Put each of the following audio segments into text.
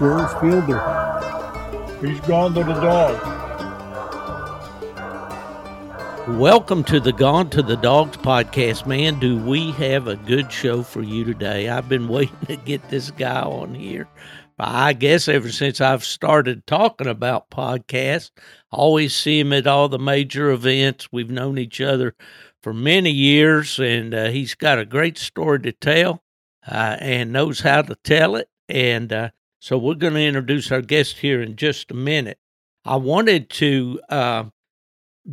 Where's Fielder? He's gone to the dog. Welcome to the Gone to the Dogs podcast, man. Do we have a good show for you today? I've been waiting to get this guy on here. I guess ever since I've started talking about podcasts, I always see him at all the major events. We've known each other for many years, and uh, he's got a great story to tell uh, and knows how to tell it. And uh, so we're going to introduce our guest here in just a minute. I wanted to uh,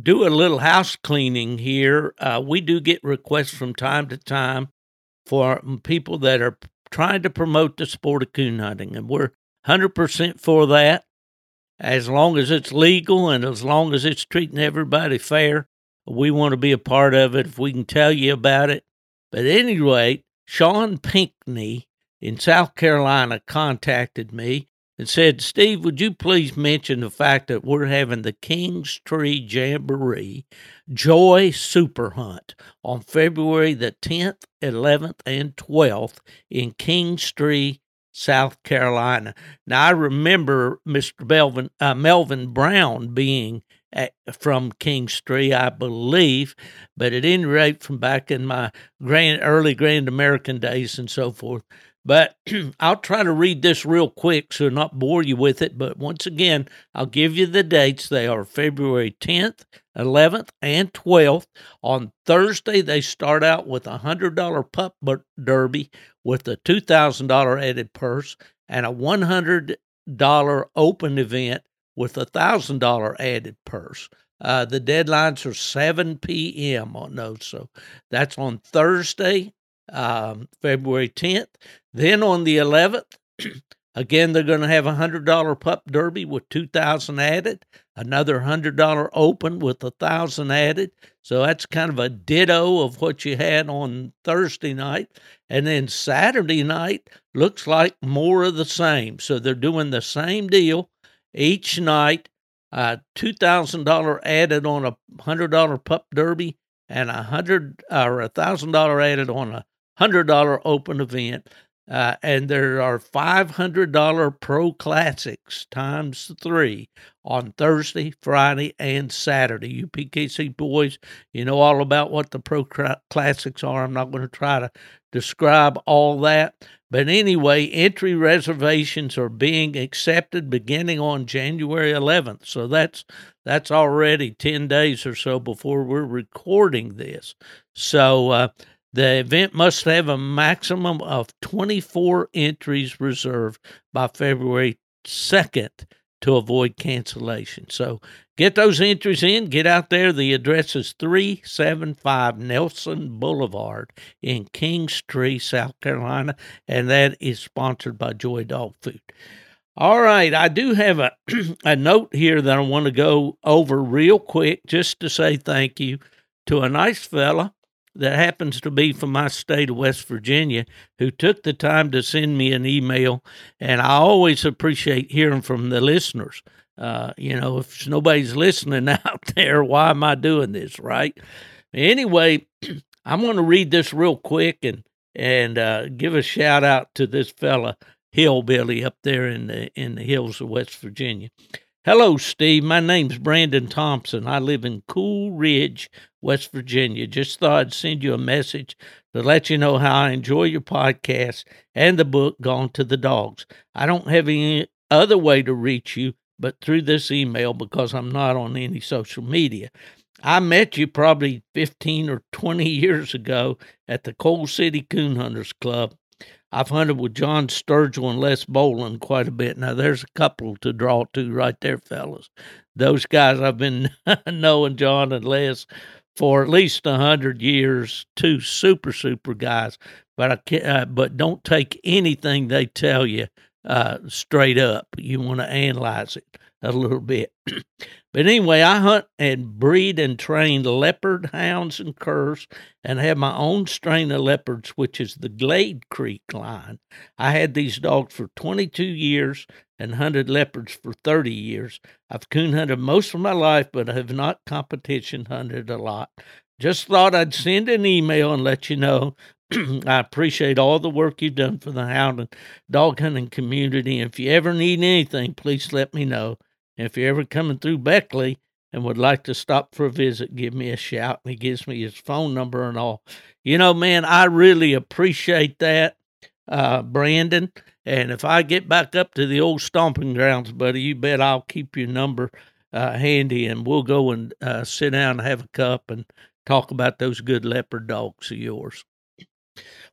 do a little house cleaning here. Uh, we do get requests from time to time for people that are trying to promote the sport of coon hunting, and we're 100% for that as long as it's legal and as long as it's treating everybody fair. We want to be a part of it if we can tell you about it. But anyway, Sean Pinkney in South Carolina contacted me and said, Steve, would you please mention the fact that we're having the Kingstree Jamboree Joy Super Hunt on February the 10th, 11th, and 12th in Kingstree, South Carolina. Now, I remember Mr. Melvin, uh, Melvin Brown being at, from King's Tree, I believe, but at any rate, from back in my grand, early Grand American days and so forth. But I'll try to read this real quick so not bore you with it. But once again, I'll give you the dates. They are February 10th, 11th, and 12th. On Thursday, they start out with a $100 pup derby with a $2,000 added purse and a $100 open event with a thousand dollar added purse. Uh, the deadlines are 7 p.m. on those, so that's on Thursday, um, February 10th. Then on the 11th, again they're going to have a hundred dollar pup derby with 2,000 added, another hundred dollar open with a thousand added. So that's kind of a ditto of what you had on Thursday night, and then Saturday night looks like more of the same. So they're doing the same deal each night. Uh, two thousand dollar added on a hundred dollar pup derby, and a hundred or a thousand dollar added on a hundred dollar open event. Uh, and there are $500 pro classics times three on Thursday, Friday, and Saturday. You PKC boys, you know all about what the pro classics are. I'm not going to try to describe all that. But anyway, entry reservations are being accepted beginning on January 11th. So that's that's already 10 days or so before we're recording this. So uh, the event must have a maximum of 24 entries reserved by February 2nd to avoid cancellation. So get those entries in, get out there. The address is 375 Nelson Boulevard in Kingstree, South Carolina, and that is sponsored by Joy Dog Food. All right, I do have a, a note here that I want to go over real quick just to say thank you to a nice fella that happens to be from my state of West Virginia who took the time to send me an email. And I always appreciate hearing from the listeners. Uh, you know, if nobody's listening out there, why am I doing this, right? Anyway, I'm going to read this real quick and and uh, give a shout out to this fella hillbilly up there in the in the hills of West Virginia. Hello, Steve. My name's Brandon Thompson. I live in Cool Ridge, West Virginia. Just thought I'd send you a message to let you know how I enjoy your podcast and the book Gone to the Dogs. I don't have any other way to reach you but through this email because I'm not on any social media. I met you probably 15 or 20 years ago at the Coal City Coon Hunters Club. I've hunted with John Sturgill and Les Boland quite a bit. Now, there's a couple to draw to right there, fellas. Those guys I've been knowing John and Les for at least a hundred years. Two super super guys, but I can't, uh, but don't take anything they tell you uh, straight up. You want to analyze it a little bit. but anyway, I hunt and breed and train leopard hounds and curs and have my own strain of leopards, which is the Glade Creek line. I had these dogs for 22 years and hunted leopards for 30 years. I've coon hunted most of my life, but I have not competition hunted a lot. Just thought I'd send an email and let you know I appreciate all the work you've done for the hound and dog hunting community. If you ever need anything, please let me know. If you're ever coming through Beckley and would like to stop for a visit, give me a shout. And he gives me his phone number and all. You know, man, I really appreciate that, uh, Brandon. And if I get back up to the old stomping grounds, buddy, you bet I'll keep your number uh, handy and we'll go and uh, sit down and have a cup and talk about those good leopard dogs of yours.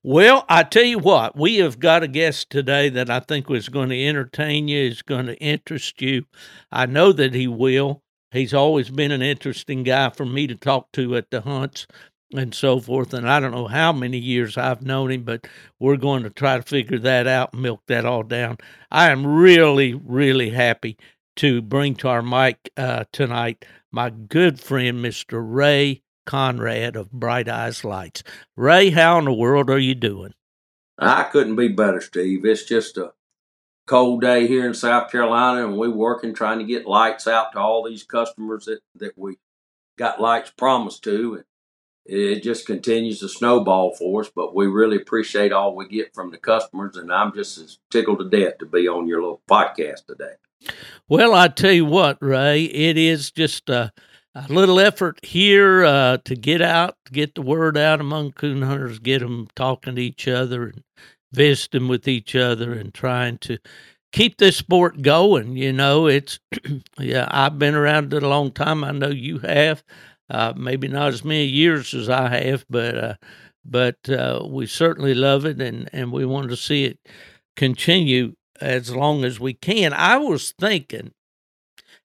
Well, I tell you what, we have got a guest today that I think was going to entertain you, is going to interest you. I know that he will. He's always been an interesting guy for me to talk to at the hunts and so forth. And I don't know how many years I've known him, but we're going to try to figure that out milk that all down. I am really, really happy to bring to our mic uh, tonight my good friend, Mr. Ray Conrad of Bright Eyes Lights. Ray, how in the world are you doing? I couldn't be better, Steve. It's just a cold day here in South Carolina, and we're working trying to get lights out to all these customers that, that we got lights promised to. And it just continues to snowball for us, but we really appreciate all we get from the customers, and I'm just as tickled to death to be on your little podcast today. Well, I tell you what, Ray, it is just a, a little effort here uh, to get out, to get the word out among coon hunters, get them talking to each other and visiting with each other and trying to keep this sport going. You know, it's, yeah, I've been around it a long time. I know you have. Uh, maybe not as many years as I have, but uh, but uh, we certainly love it, and and we want to see it continue as long as we can. I was thinking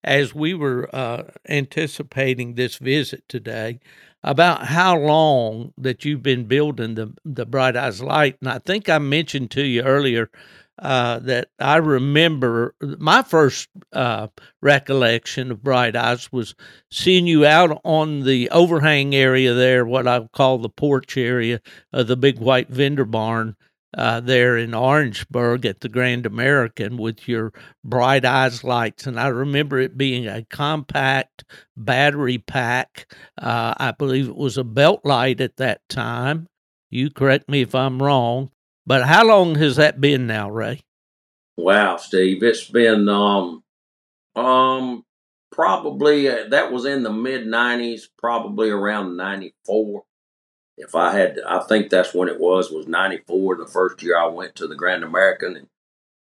as we were uh, anticipating this visit today about how long that you've been building the the Bright Eyes Light, and I think I mentioned to you earlier uh, that I remember my first uh, recollection of Bright Eyes was seeing you out on the overhang area there, what I call the porch area of the big white vendor barn uh, there in Orangeburg at the Grand American with your bright eyes lights. And I remember it being a compact battery pack. Uh, I believe it was a belt light at that time. You correct me if I'm wrong. But how long has that been now, Ray? Wow, Steve, it's been um um probably uh, that was in the mid 90s, probably around 94 if I had, I think that's when it was, was 94, the first year I went to the Grand American and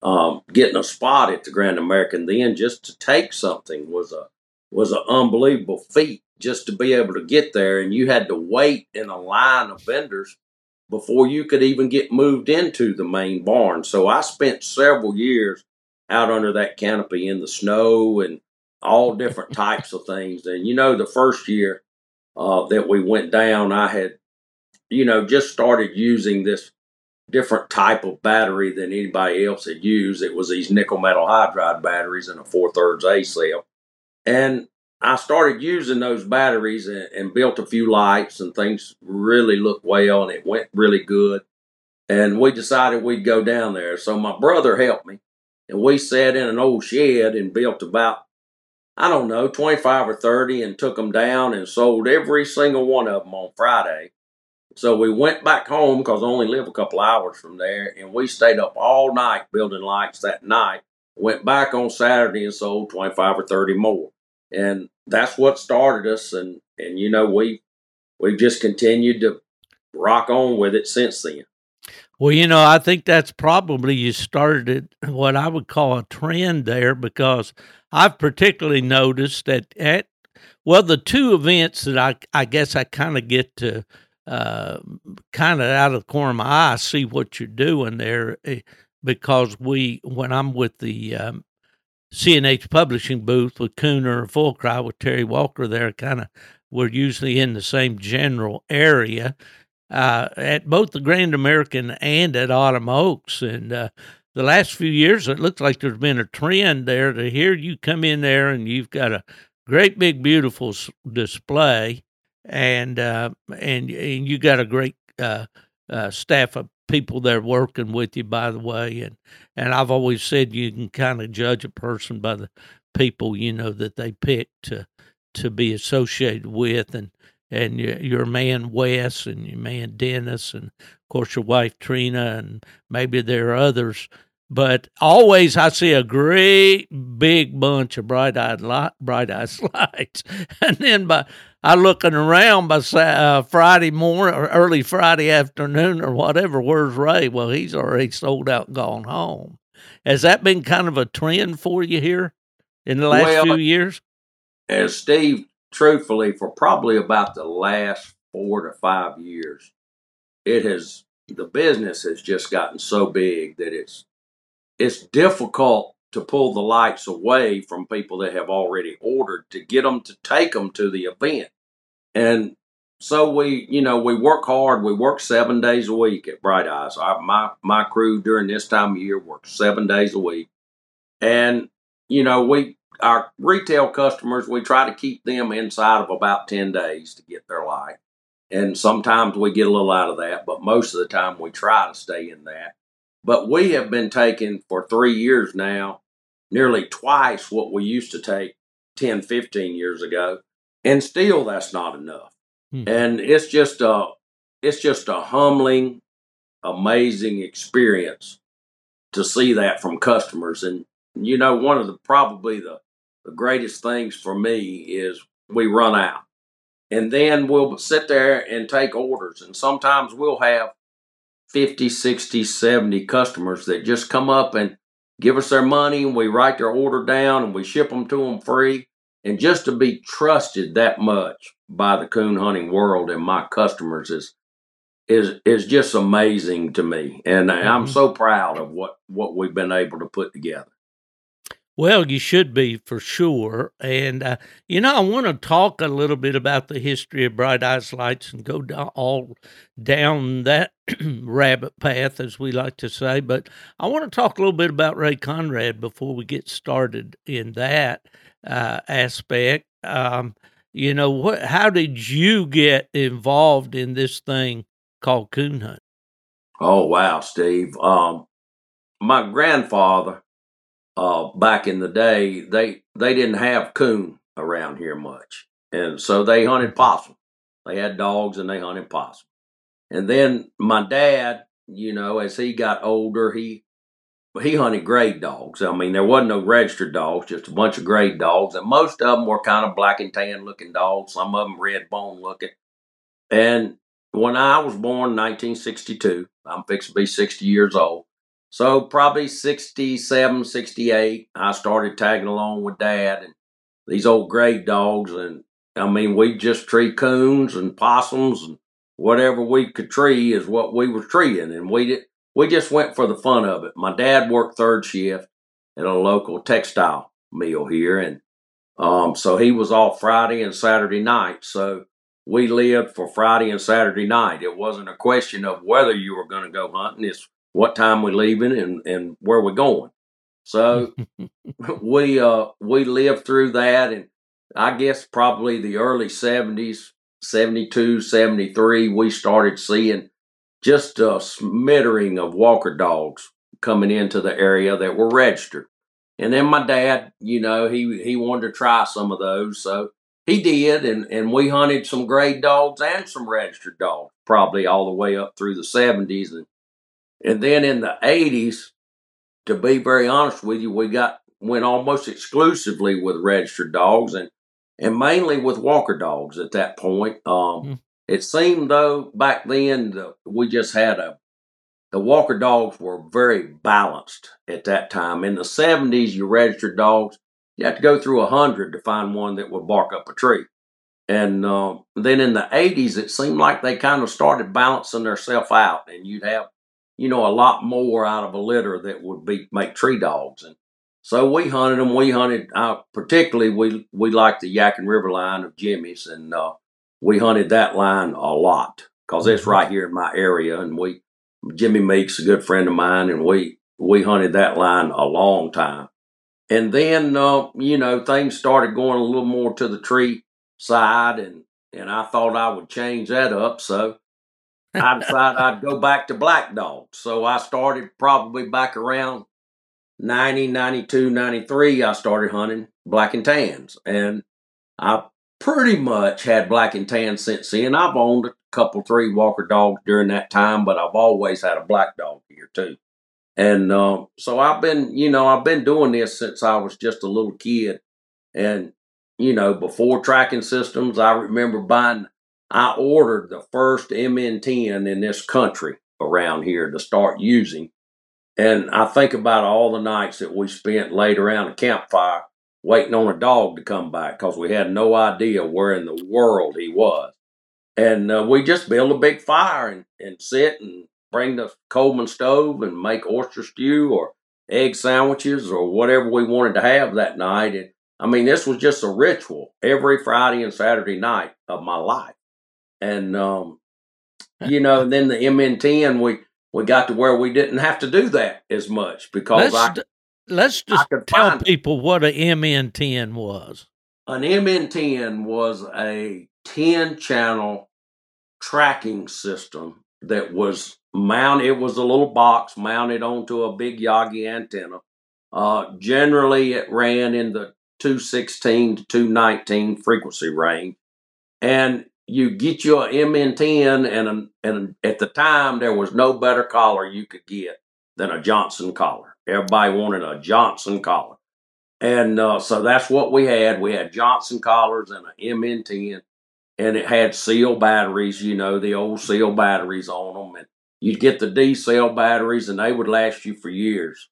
um, getting a spot at the Grand American then just to take something was a, was an unbelievable feat just to be able to get there. And you had to wait in a line of vendors before you could even get moved into the main barn. So I spent several years out under that canopy in the snow and all different types of things. And you know, the first year uh, that we went down, I had you know, just started using this different type of battery than anybody else had used. It was these nickel metal hydride batteries in a four thirds A cell. And I started using those batteries and, and, built a few lights and things really looked well and it went really good. And we decided we'd go down there. So my brother helped me and we sat in an old shed and built about, I don't know, 25 or 30 and took them down and sold every single one of them on Friday. So we went back home because I only live a couple hours from there, and we stayed up all night building lights that night. Went back on Saturday and sold 25 or 30 more. And that's what started us. And, and you know, we, we've just continued to rock on with it since then. Well, you know, I think that's probably you started what I would call a trend there because I've particularly noticed that at, well, the two events that I, I guess I kind of get to uh, kind of out of the corner of my eye see what you're doing there eh, because we when I'm with the um, CNH publishing booth with Cooner and Full Cry with Terry Walker there, kind of we're usually in the same general area uh, at both the Grand American and at Autumn Oaks. And uh, the last few years, it looks like there's been a trend there to hear you come in there and you've got a great big beautiful display and uh, and and you got a great uh, uh, staff of people there working with you. By the way, and and I've always said you can kind of judge a person by the people you know that they pick to to be associated with, and and your, your man Wes and your man Dennis, and of course your wife Trina, and maybe there are others. But always I see a great big bunch of bright eyed light, bright eyed lights, and then by I looking around by uh, Friday morning or early Friday afternoon or whatever. Where's Ray? Well, he's already sold out, and gone home. Has that been kind of a trend for you here in the last well, few years? As Steve, truthfully, for probably about the last four to five years, it has the business has just gotten so big that it's it's difficult to pull the lights away from people that have already ordered to get them to take them to the event. And so we, you know, we work hard. We work seven days a week at Bright Eyes. Our, my my crew during this time of year works seven days a week, and you know, we our retail customers we try to keep them inside of about ten days to get their light, and sometimes we get a little out of that, but most of the time we try to stay in that. But we have been taking for three years now nearly twice what we used to take 10, 15 years ago. And still that's not enough. Hmm. And it's just a it's just a humbling, amazing experience to see that from customers. And you know, one of the probably the, the greatest things for me is we run out. And then we'll sit there and take orders. And sometimes we'll have 50, 60, 70 customers that just come up and give us their money and we write their order down and we ship them to them free. And just to be trusted that much by the coon hunting world and my customers is is is just amazing to me. And mm-hmm. I'm so proud of what what we've been able to put together. Well, you should be for sure. And, uh, you know, I want to talk a little bit about the history of Bright Eyes Lights and go down, all down that rabbit path, as we like to say. But I want to talk a little bit about Ray Conrad before we get started in that uh, aspect. Um, you know, what? how did you get involved in this thing called coon hunt? Oh, wow, Steve. Um, my grandfather uh, back in the day, they they didn't have coon around here much, and so they hunted possum. They had dogs and they hunted possum. And then my dad, you know, as he got older, he he hunted grade dogs. I mean, there wasn't no registered dogs, just a bunch of grade dogs, and most of them were kind of black and tan looking dogs. Some of them red bone looking. And when I was born, in 1962, I'm fixing to be 60 years old. So probably 67, 68, I started tagging along with dad and these old grade dogs. And I mean, we just tree coons and possums and whatever we could tree is what we were treeing. And we did, we just went for the fun of it. My dad worked third shift at a local textile mill here. And um, so he was off Friday and Saturday night. So we lived for Friday and Saturday night. It wasn't a question of whether you were going to go hunting. It's what time we're leaving and, and where we're going. So we uh we lived through that and I guess probably the early 70s, 72, 73, we started seeing just a smattering of walker dogs coming into the area that were registered. And then my dad, you know, he he wanted to try some of those, so he did, and and we hunted some grade dogs and some registered dogs, probably all the way up through the seventies, and and then in the 80s, to be very honest with you, we got went almost exclusively with registered dogs and and mainly with walker dogs at that point. Um, mm. It seemed though back then the, we just had a the walker dogs were very balanced at that time. In the 70s, you registered dogs, you had to go through a hundred to find one that would bark up a tree. And uh, then in the 80s, it seemed like they kind of started balancing themselves out, and you'd have you know, a lot more out of a litter that would be make tree dogs. And so we hunted them. We hunted, uh, particularly we we liked the Yadkin River line of Jimmy's, and uh, we hunted that line a lot because it's mm-hmm. right here in my area. And we Jimmy Meek's a good friend of mine, and we we hunted that line a long time. And then uh, you know things started going a little more to the tree side, and and I thought I would change that up. So I decided I'd go back to black dogs. So I started probably back around 90, 92, 93. I started hunting black and tans. And I pretty much had black and tan since then. I've owned a couple, three Walker dogs during that time, but I've always had a black dog here too. And um, so I've been, you know, I've been doing this since I was just a little kid. And, you know, before tracking systems, I remember buying, I ordered the first MN10 in this country around here to start using. And I think about all the nights that we spent laid around a campfire waiting on a dog to come back because we had no idea where in the world he was. And uh, we just build a big fire and, and sit and bring the Coleman stove and make oyster stew or egg sandwiches or whatever we wanted to have that night. And I mean, this was just a ritual every Friday and Saturday night of my life. And, um, you know, and then the MN10, we, we got to where we didn't have to do that as much because let's, I, let's just tell people it. what a MN10 was. An MN10 was a 10 channel tracking system that was mounted. It was a little box mounted onto a big Yagi antenna. Uh, generally, it ran in the 216 to 219 frequency range. And you get your MN10, and, and at the time, there was no better collar you could get than a Johnson collar. Everybody wanted a Johnson collar. And uh, so that's what we had. We had Johnson collars and an MN10 and it had seal batteries, you know, the old seal batteries on them. And you'd get the D cell batteries, and they would last you for years.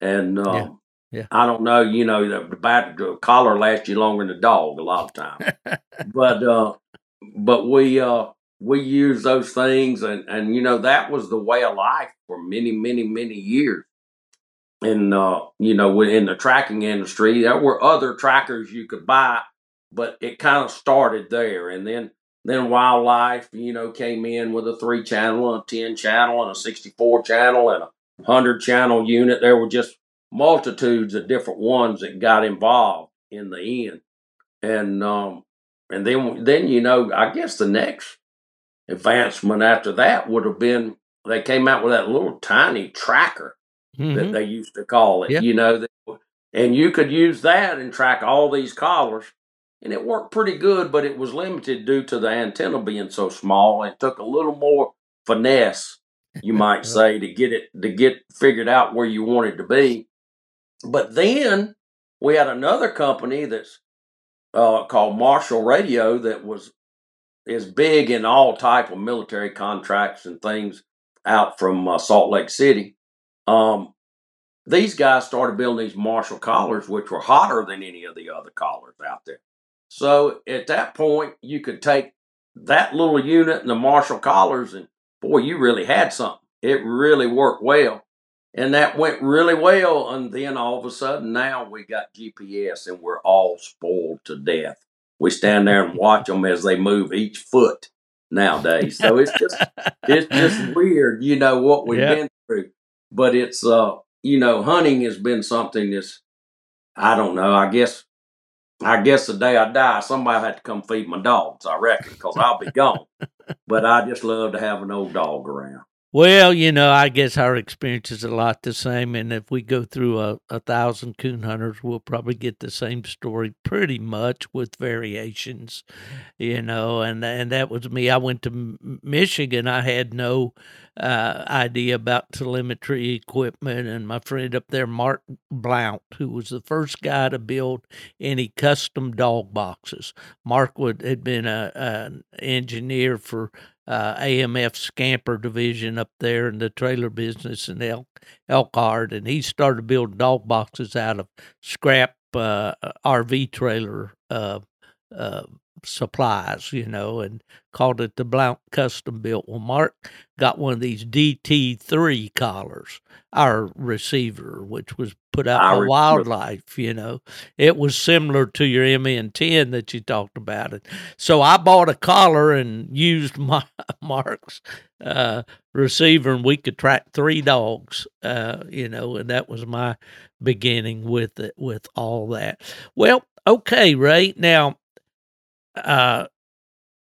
And um, yeah. Yeah. I don't know, you know, the, the, battery, the collar lasts you longer than the dog a lot of times. but uh, but we uh, we use those things, and and you know that was the way of life for many many many years. And uh, you know, in the tracking industry, there were other trackers you could buy but it kind of started there. And then then wildlife, you know, came in with a three channel, a ten channel, and a sixty four channel, and a hundred channel unit. There were just multitudes of different ones that got involved in the end. And um, and then then you know, I guess the next advancement after that would have been they came out with that little tiny tracker mm-hmm. that they used to call it. Yep. You know, and you could use that and track all these collars and it worked pretty good, but it was limited due to the antenna being so small. It took a little more finesse, you might say, to get it to get figured out where you wanted to be. But then we had another company that's uh, called Marshall Radio that was is big in all type of military contracts and things out from uh, Salt Lake City. Um, these guys started building these Marshall collars, which were hotter than any of the other collars out there. So at that point, you could take that little unit and the Marshall collars, and boy, you really had something. It really worked well. And that went really well. And then all of a sudden, now we got GPS and we're all spoiled to death. We stand there and watch them as they move each foot nowadays. So it's just it's just weird, you know, what we've yep. been through. But it's uh, you know, hunting has been something that's I don't know, I guess I guess the day I die, somebody had to come feed my dogs, I reckon, because I'll be gone. but I just love to have an old dog around. Well, you know, I guess our experience is a lot the same. And if we go through a, a thousand coon hunters, we'll probably get the same story pretty much with variations, you know. And, and that was me. I went to Michigan. I had no uh, idea about telemetry equipment. And my friend up there, Mark Blount, who was the first guy to build any custom dog boxes. Mark would, had been an engineer for uh, AMF Skamper division up there in the trailer business in El- Elkhart, and he started building dog boxes out of scrap uh, RV trailer uh, uh supplies, you know, and called it the Blount Custom Built. Well, Mark got one of these DT3 collars, our receiver, which was put out by Wildlife, you know. It was similar to your MN10 that you talked about. it. So I bought a collar and used my Mark's uh, receiver, and we could track three dogs, uh, you know, and that was my beginning with it, with all that. Well, okay, Ray. Now, uh,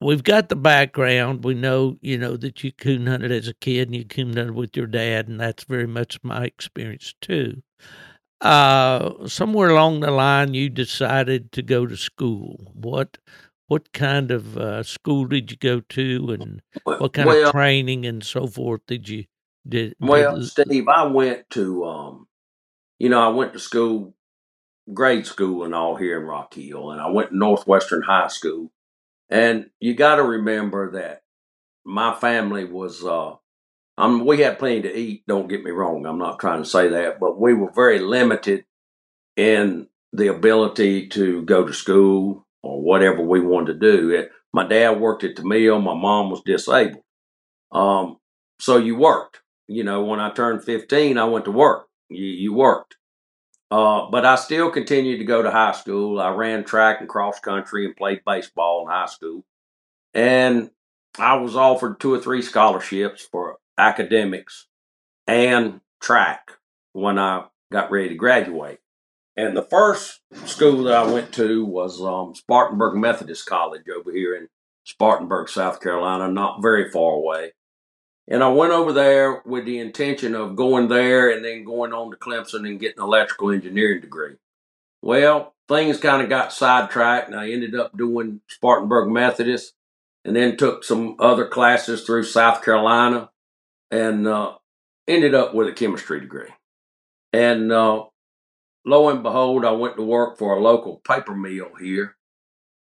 we've got the background. We know, you know, that you coon hunted as a kid and you coon hunted with your dad, and that's very much my experience too. Uh, somewhere along the line, you decided to go to school. What what kind of uh, school did you go to, and what kind well, of training and so forth did you did? well, did Steve, I went to, um, you know, I went to school, grade school and all here in Rock Hill, and I went to Northwestern High School. And you got to remember that my family was, uh, I mean, we had plenty to eat. Don't get me wrong. I'm not trying to say that, but we were very limited in the ability to go to school or whatever we wanted to do. It, my dad worked at the mill. My mom was disabled. Um, so you worked. You know, when I turned 15, I went to work. You, you worked. Uh, but I still continued to go to high school. I ran track and cross country and played baseball in high school. And I was offered two or three scholarships for academics and track when I got ready to graduate. And the first school that I went to was um, Spartanburg Methodist College over here in Spartanburg, South Carolina, not very far away. And I went over there with the intention of going there and then going on to Clemson and getting an electrical engineering degree. Well, things kind of got sidetracked, and I ended up doing Spartanburg Methodist and then took some other classes through South Carolina and uh, ended up with a chemistry degree. And uh, lo and behold, I went to work for a local paper mill here,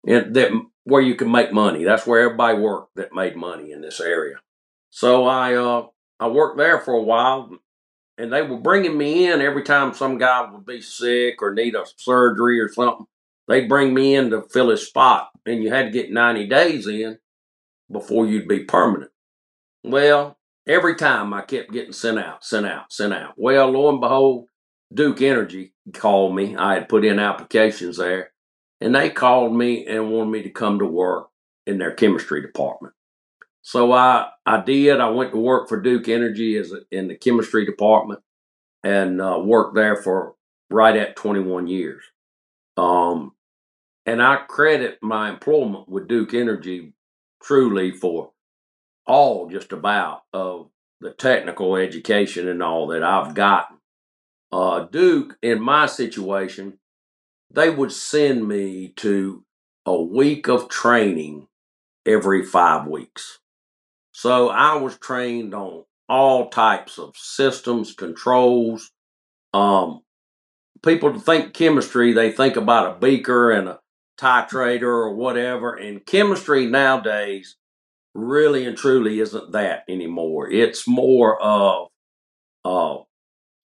and that where you can make money. That's where everybody worked that made money in this area. So I uh, I worked there for a while, and they were bringing me in every time some guy would be sick or need a surgery or something. They'd bring me in to fill his spot, and you had to get 90 days in before you'd be permanent. Well, every time I kept getting sent out, sent out, sent out. Well, lo and behold, Duke Energy called me. I had put in applications there, and they called me and wanted me to come to work in their chemistry department. So I I did. I went to work for Duke Energy as a, in the chemistry department and uh, worked there for right at 21 years. Um, and I credit my employment with Duke Energy truly for all just about of the technical education and all that I've gotten. Uh, Duke, in my situation, they would send me to a week of training every five weeks. So I was trained on all types of systems, controls. Um, people think chemistry, they think about a beaker and a titrator or whatever. And chemistry nowadays really and truly isn't that anymore. It's more of uh,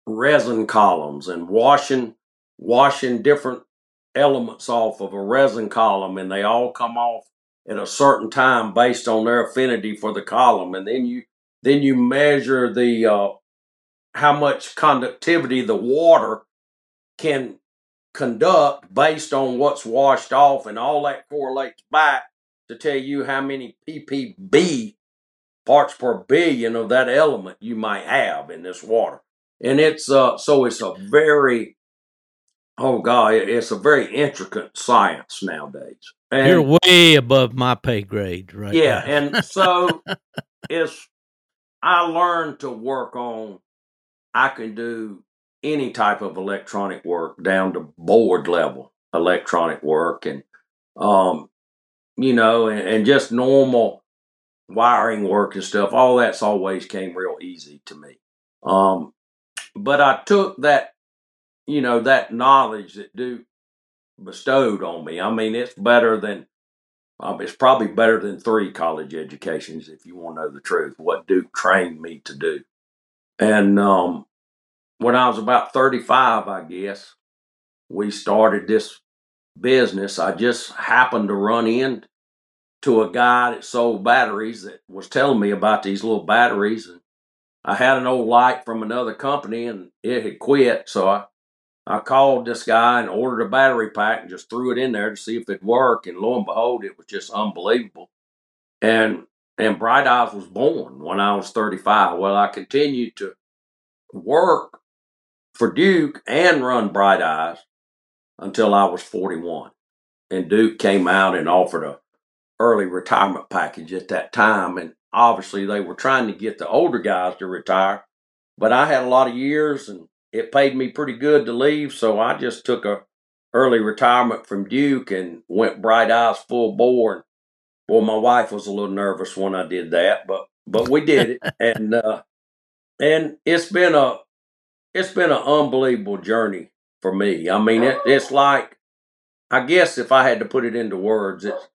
resin columns and washing washing different elements off of a resin column, and they all come off at a certain time based on their affinity for the column, and then you then you measure the uh, how much conductivity the water can conduct based on what's washed off, and all that correlates back to tell you how many ppb parts per billion of that element you might have in this water, and it's uh, so it's a very oh god, it's a very intricate science nowadays. And, You're way above my pay grade, right? Yeah, and so it's I learned to work on. I can do any type of electronic work down to board level electronic work, and um, you know, and, and just normal wiring work and stuff. All that's always came real easy to me. Um, but I took that, you know, that knowledge that Duke bestowed on me. I mean, it's better than, um, it's probably better than three college educations, if you want to know the truth, what Duke trained me to do. And um, when I was about 35, I guess, we started this business. I just happened to run in to a guy that sold batteries that was telling me about these little batteries and I had an old light from another company and it had quit so I I called this guy and ordered a battery pack and just threw it in there to see if it'd work and lo and behold it was just unbelievable and and Bright Eyes was born when I was 35 well I continued to work for Duke and run Bright Eyes until I was 41 and Duke came out and offered a early retirement package at that time. And obviously, they were trying to get the older guys to retire. But I had a lot of years and it paid me pretty good to leave. So I just took a early retirement from Duke and went bright eyes full bore. well, my wife was a little nervous when I did that, but but we did it, and uh, and it's been a it's been an unbelievable journey for me. I mean, it, it's like I guess if I had to put it into words, it's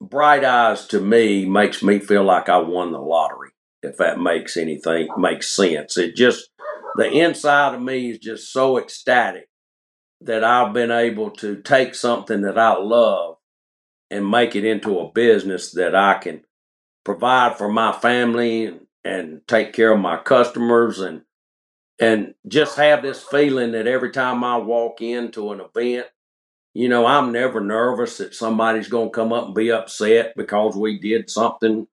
bright eyes to me makes me feel like I won the lottery. If that makes anything makes sense, it just the inside of me is just so ecstatic that I've been able to take something that I love and make it into a business that I can provide for my family and, and take care of my customers and and just have this feeling that every time I walk into an event, you know, I'm never nervous that somebody's going to come up and be upset because we did something.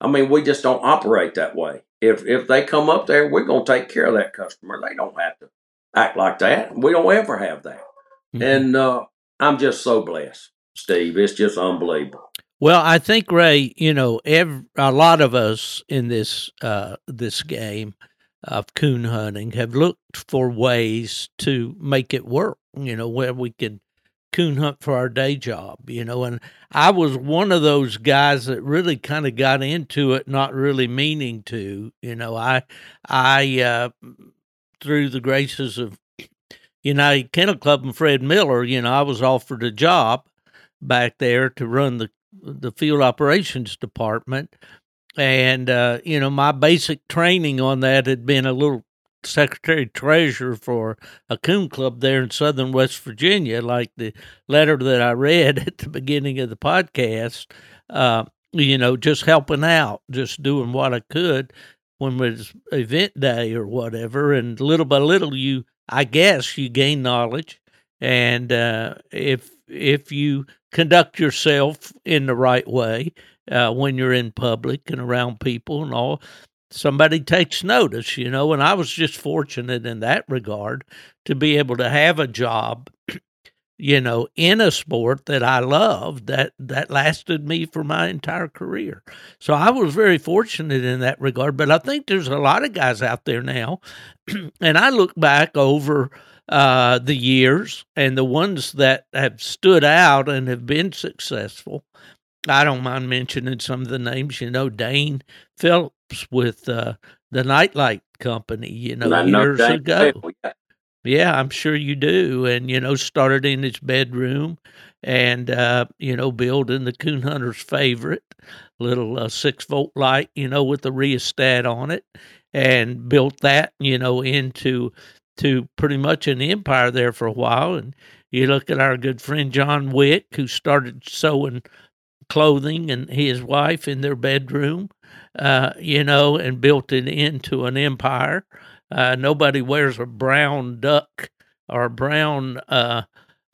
I mean, we just don't operate that way. If if they come up there, we're going to take care of that customer. They don't have to act like that. We don't ever have that. Mm-hmm. And uh, I'm just so blessed, Steve. It's just unbelievable. Well, I think Ray, you know, every, a lot of us in this uh, this game of coon hunting have looked for ways to make it work. You know, where we could coon hunt for our day job. You know, and I was one of those guys that really kind of got into it, not really meaning to. You know, I I uh, through the graces of United Kennel Club and Fred Miller, you know, I was offered a job back there to run the the field operations department, and uh, you know, my basic training on that had been a little secretary treasurer for a coon club there in southern West Virginia, like the letter that I read at the beginning of the podcast. Uh, you know, just helping out, just doing what I could when it was event day or whatever, and little by little, you, I guess, you gain knowledge, and uh, if if you conduct yourself in the right way uh, when you're in public and around people and all, somebody takes notice, you know. And I was just fortunate in that regard to be able to have a job you know, in a sport that I loved that that lasted me for my entire career. So I was very fortunate in that regard. But I think there's a lot of guys out there now, and I look back over uh, the years and the ones that have stood out and have been successful. I don't mind mentioning some of the names. You know, Dane Phillips with uh, the Nite Lite Company. You know, years ago. Yeah, I'm sure you do. And, you know, started in his bedroom and, uh, you know, building the coon hunter's favorite little uh, six volt light, you know, with the rheostat on it and built that, you know, into to pretty much an empire there for a while. And you look at our good friend John Wick, who started sewing clothing and his wife in their bedroom, uh, you know, and built it into an empire. Uh, nobody wears a brown duck or a brown uh,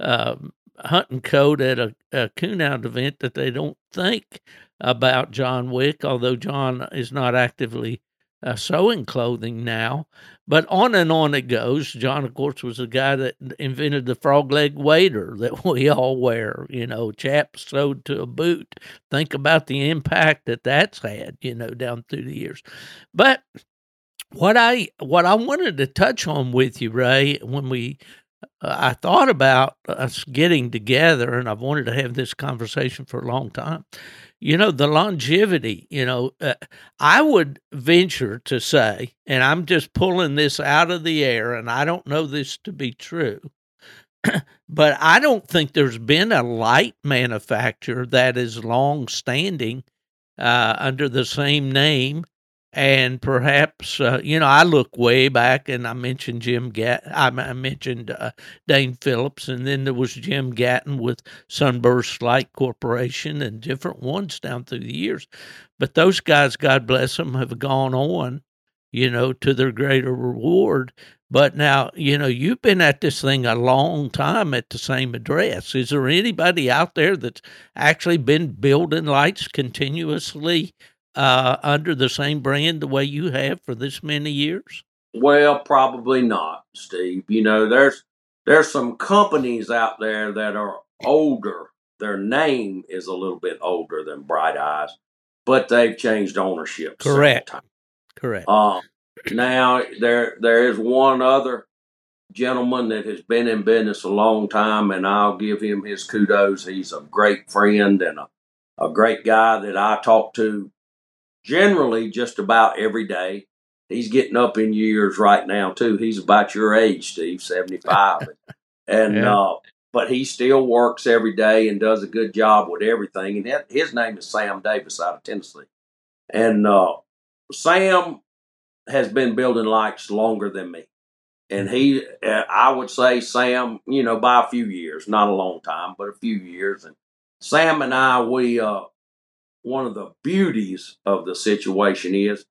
uh, hunting coat at a, a coonhound event that they don't think about John Wick, although John is not actively uh, sewing clothing now. But on and on it goes. John, of course, was the guy that invented the frog leg wader that we all wear. You know, chaps sewed to a boot. Think about the impact that that's had, you know, down through the years. But what I what I wanted to touch on with you, Ray, when we uh, I thought about us getting together, and I've wanted to have this conversation for a long time. You know, the longevity. You know, uh, I would venture to say, and I'm just pulling this out of the air, and I don't know this to be true, but I don't think there's been a light manufacturer that is long standing uh, under the same name and perhaps uh, you know I look way back, and I mentioned Jim Gat, I, mentioned uh, Dane Phillips, and then there was Jim Gatton with Sunburst Light Corporation and different ones down through the years. But those guys, God bless them, have gone on, you know, to their greater reward. But now, you know, you've been at this thing a long time at the same address. Is there anybody out there that's actually been building lights continuously? Uh, under the same brand the way you have for this many years? Well, probably not, Steve. You know, there's there's some companies out there that are older. Their name is a little bit older than Bright Eyes, but they've changed ownership. Correct. Correct. Um, now there there is one other gentleman that has been in business a long time, and I'll give him his kudos. He's a great friend and a, a great guy that I talk to generally just about every day. He's getting up in years right now too. He's about your age, Steve, seventy five, and Yeah. uh, but he still works every day and does a good job with everything. And his name is Sam Davis out of Tennessee, and uh, Sam has been building lights longer than me. And he, uh, I would say, Sam, you know, by a few years, not a long time, but a few years. And Sam and I, we, uh, one of the beauties of the situation is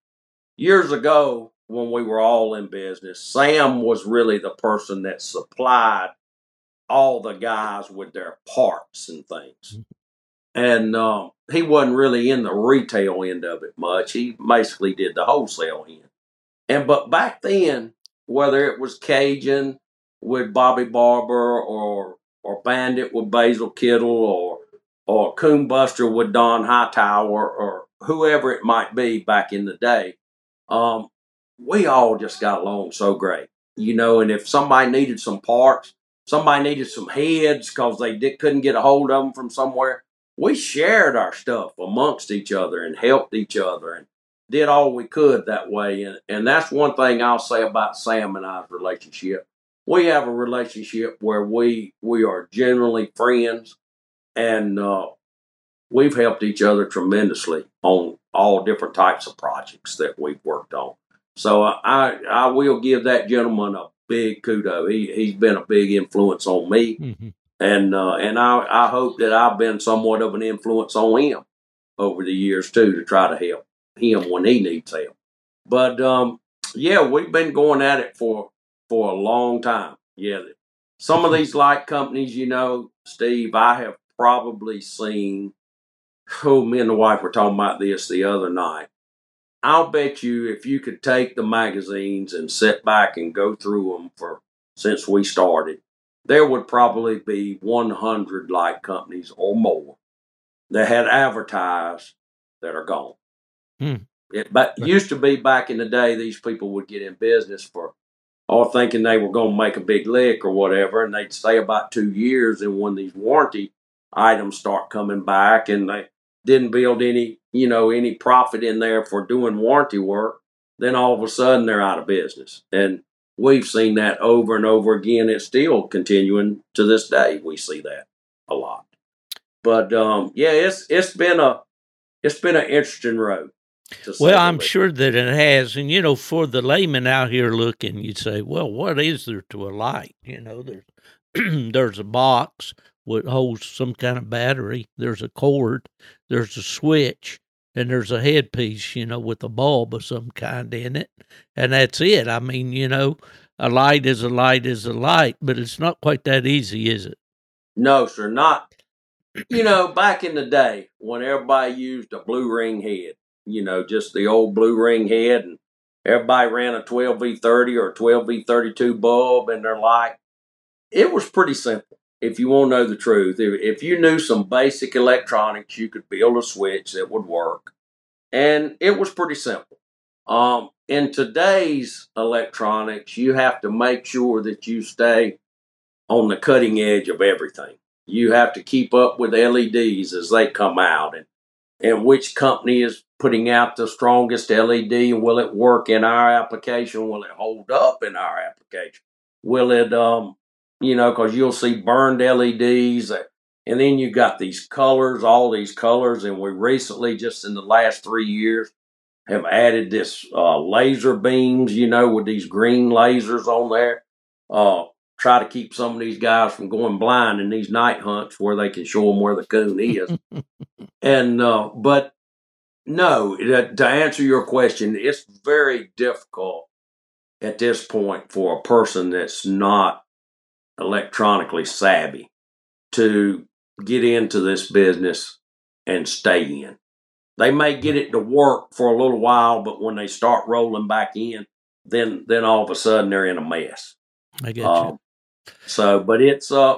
years ago when we were all in business, Sam was really the person that supplied all the guys with their parts and things. And um, he wasn't really in the retail end of it much. He basically did the wholesale end. And but back then, whether it was Cajun with Bobby Barber or or Bandit with Basil Kittle or or a Coon Buster with Don Hightower or whoever it might be back in the day, um, we all just got along so great, you know. And if somebody needed some parts, somebody needed some heads because they did, couldn't get a hold of them from somewhere, we shared our stuff amongst each other and helped each other and did all we could that way. And, and that's one thing I'll say about Sam and I's relationship. We have a relationship where we we are generally friends, and uh, we've helped each other tremendously on all different types of projects that we've worked on. So I I will give that gentleman a big kudo. He he's been a big influence on me, Mhm. and uh, and I I hope that I've been somewhat of an influence on him over the years too to try to help him when he needs help. But um, yeah, we've been going at it for for a long time. Yeah, some of these light companies, you know, Steve, I have probably seen. Oh, me and the wife were talking about this the other night. I'll bet you if you could take the magazines and sit back and go through them for since we started, there would probably be 100 light companies or more that had advertised that are gone. Hmm. It but used to be back in the day, these people would get in business for all thinking they were going to make a big lick or whatever, and they'd stay about two years. And when these warranty items start coming back, and they didn't build any, you know, any profit in there for doing warranty work, then all of a sudden they're out of business. And we've seen that over and over again. It's still continuing to this day. We see that a lot. But um, yeah, it's it's been a it's been an interesting road. Well, I'm sure that it has. And, you know, for the layman out here looking, you'd say, well, what is there to a light? You know, there's, there's a box that holds some kind of battery, there's a cord, there's a switch, and there's a headpiece, you know, with a bulb of some kind in it. And that's it. I mean, you know, a light is a light is a light, but it's not quite that easy, is it? No, sir, not. You know, back in the day when everybody used a blue ring head, you know, just the old blue ring head, and everybody ran a 12V30 or 12V32 bulb in their light, it was pretty simple. If you want to know the truth, if, you knew some basic electronics, you could build a switch that would work. And it was pretty simple. Um, in today's electronics, you have to make sure that you stay on the cutting edge of everything. You have to keep up with LEDs as they come out and, and which company is putting out the strongest LED will it work in our application? Will it hold up in our application? Will it, um, you know, because you'll see burned LEDs uh, and then you got these colors, all these colors. And we recently, just in the last three years, have added this uh, laser beams, you know, with these green lasers on there. Uh, try to keep some of these guys from going blind in these night hunts where they can show them where the coon is. and uh, but no, to to answer your question, it's very difficult at this point for a person that's not electronically savvy to get into this business and stay in. They may get it to work for a little while, but when they start rolling back in, then then all of a sudden they're in a mess. I get you. Um, so, but it's uh,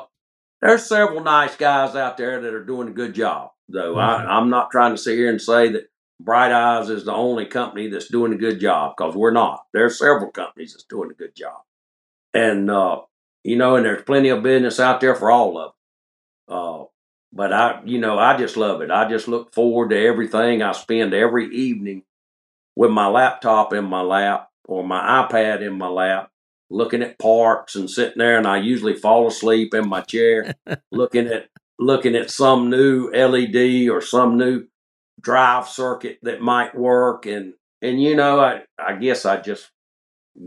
there's several nice guys out there that are doing a good job. Though Mhm. I, I'm not trying to sit here and say that Bright Eyes is the only company that's doing a good job because we're not. There's several companies that's doing a good job, and uh, you know, and there's plenty of business out there for all of them. Uh, but I, you know, I just love it. I just look forward to everything. I spend every evening with my laptop in my lap or my iPad in my lap, looking at parts and sitting there. And I usually fall asleep in my chair, looking at looking at some new LED or some new drive circuit that might work. And and you know, I I guess I just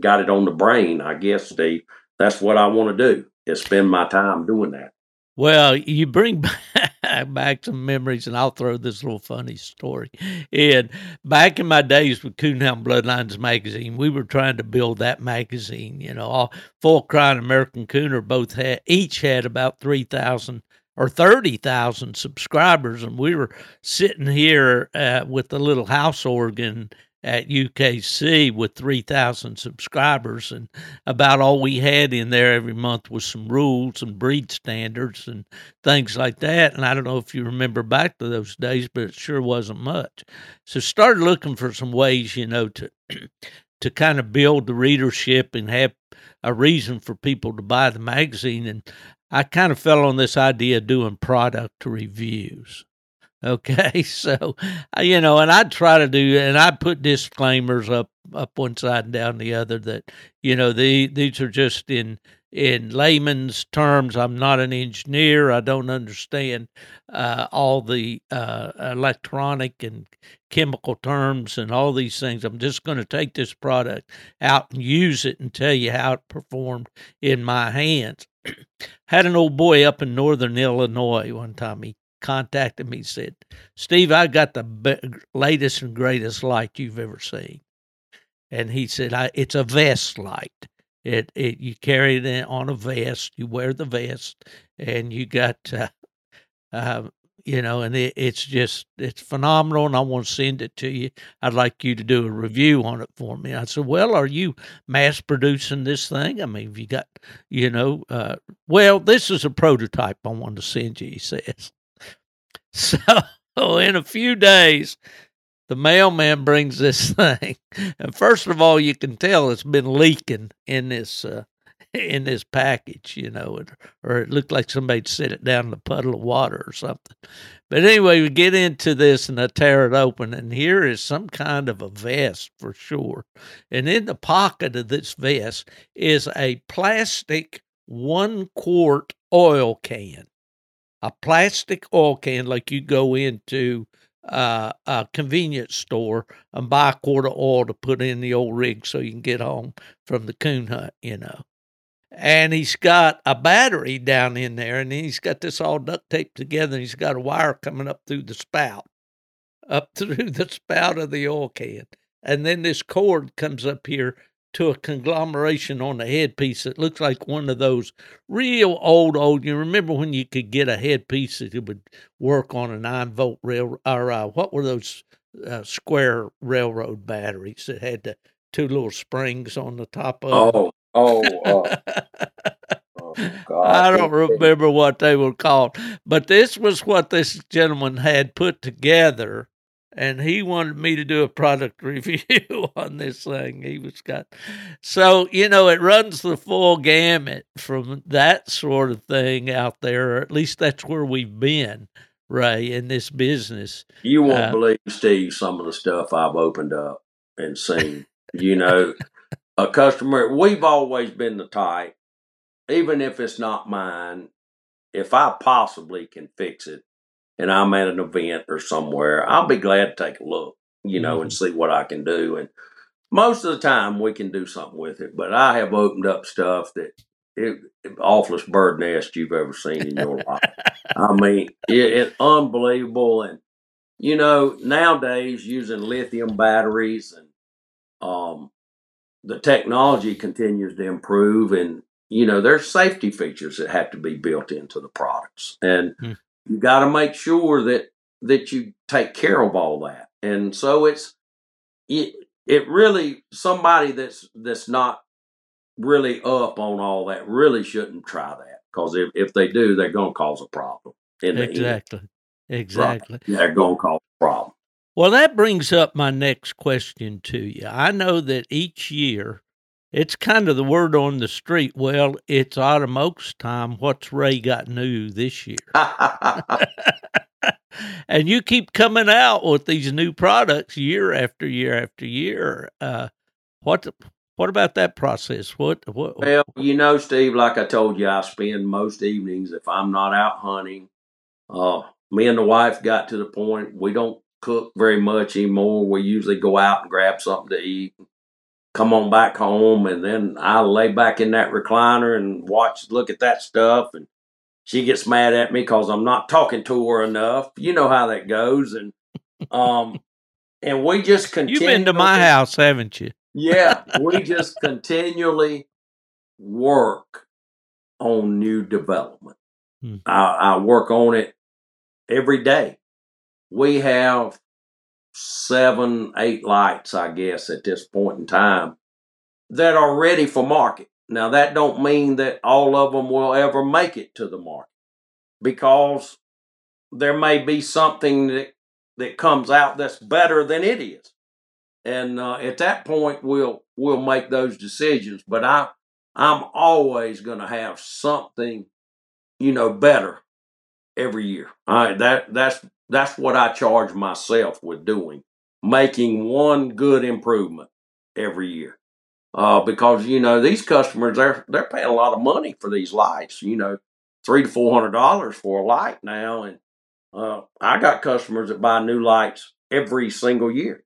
got it on the brain. I guess Steve, that's what I want to do is spend my time doing that. Well, you bring back, some memories, and I'll throw this little funny story in. Back in my days with Coonhound Bloodlines magazine, we were trying to build that magazine. You know, all Full Cry and American Cooner both had each had about three thousand or thirty thousand subscribers, and we were sitting here uh, with the little house organ at UKC with 3,000 subscribers, and about all we had in there every month was some rules and breed standards and things like that. And I don't know if you remember back to those days, but it sure wasn't much. So started looking for some ways, you know, to to kind of build the readership and have a reason for people to buy the magazine. And I kind of fell on this idea of doing product reviews. Okay, so you know, and I try to do, and I put disclaimers up up one side and down the other that you know the these are just in in layman's terms. I'm not an engineer. I don't understand uh, all the uh, electronic and chemical terms and all these things. I'm just going to take this product out and use it and tell you how it performed in my hands. Had an old boy up in northern Illinois one time. He contacted me said, Steve, I got the be- latest and greatest light you've ever seen. And he said, it's a vest light. It, it you carry it on a vest, you wear the vest, and you got, uh, uh, you know, and it, it's just it's phenomenal. And I want to send it to you. I'd like you to do a review on it for me. I said, well, are you mass producing this thing? I mean, have you got, you know, uh, well, this is a prototype I want to send you. He says. So in a few days, the mailman brings this thing, and first of all, you can tell it's been leaking in this uh, in this package, you know, or it looked like somebody set it down in a puddle of water or something. But anyway, we get into this and I tear it open, and here is some kind of a vest for sure. And in the pocket of this vest is a plastic one quart oil can a plastic oil can like you go into uh, a convenience store and buy a quart of oil to put in the old rig so you can get home from the coon hunt, you know. And he's got a battery down in there, and he's got this all duct taped together, and he's got a wire coming up through the spout, up through the spout of the oil can. And then this cord comes up here to a conglomeration on the headpiece that looks like one of those real old old. You remember when you could get a headpiece that would work on a nine volt rail or uh, what were those uh, square railroad batteries that had the two little springs on the top of? Oh, oh. Uh, oh God. I don't remember what they were called, but this was what this gentleman had put together and he wanted me to do a product review on this thing. He was got so you know it runs the full gamut from that sort of thing out there, or at least that's where we've been, Ray, in this business. You won't uh, believe, Steve, some of the stuff I've opened up and seen. you know, a customer. We've always been the type, even if it's not mine. If I possibly can fix it, and I'm at an event or somewhere, I'll be glad to take a look, you know, mm-hmm. and see what I can do. And most of the time we can do something with it, but I have opened up stuff that it, it awfulest bird nest you've ever seen in your life. I mean, it, it's unbelievable. And, you know, nowadays using lithium batteries and, um, the technology continues to improve and you know there's safety features that have to be built into the products and mm you got to make sure that that you take care of all that. And so it's it it really somebody that's that's not really up on all that really shouldn't try that because if, if they do, they're going to cause a problem. exactly, exactly. Right. They're going to cause a problem. Well, that brings up my next question to you. I know that each year it's kind of the word on the street. Well, it's autumn oaks time. What's Ray got new this year? and you keep coming out with these new products year after year after year. Uh, what what about that process? What what? Well, you know, Steve, like I told you, I spend most evenings if I'm not out hunting. Uh, me and the wife got to the point we don't cook very much anymore. We usually go out and grab something to eat, come on back home, and then I lay back in that recliner and watch, look at that stuff, and she gets mad at me because I'm not talking to her enough. You know how that goes, and um, and we just continue. You've been to my house, haven't you? yeah, we just continually work on new development. Hmm. I, I work on it every day. We have seven, eight lights, I guess, at this point in time that are ready for market. Now that don't mean that all of them will ever make it to the market because there may be something that that comes out that's better than it is. And uh, at that point we'll we'll make those decisions, but I I'm always going to have something you know better every year. All right, that that's that's what I charge myself with doing, making one good improvement every year uh, because you know these customers they're they're paying a lot of money for these lights. You know, three to four hundred dollars for a light now, and uh, I got customers that buy new lights every single year.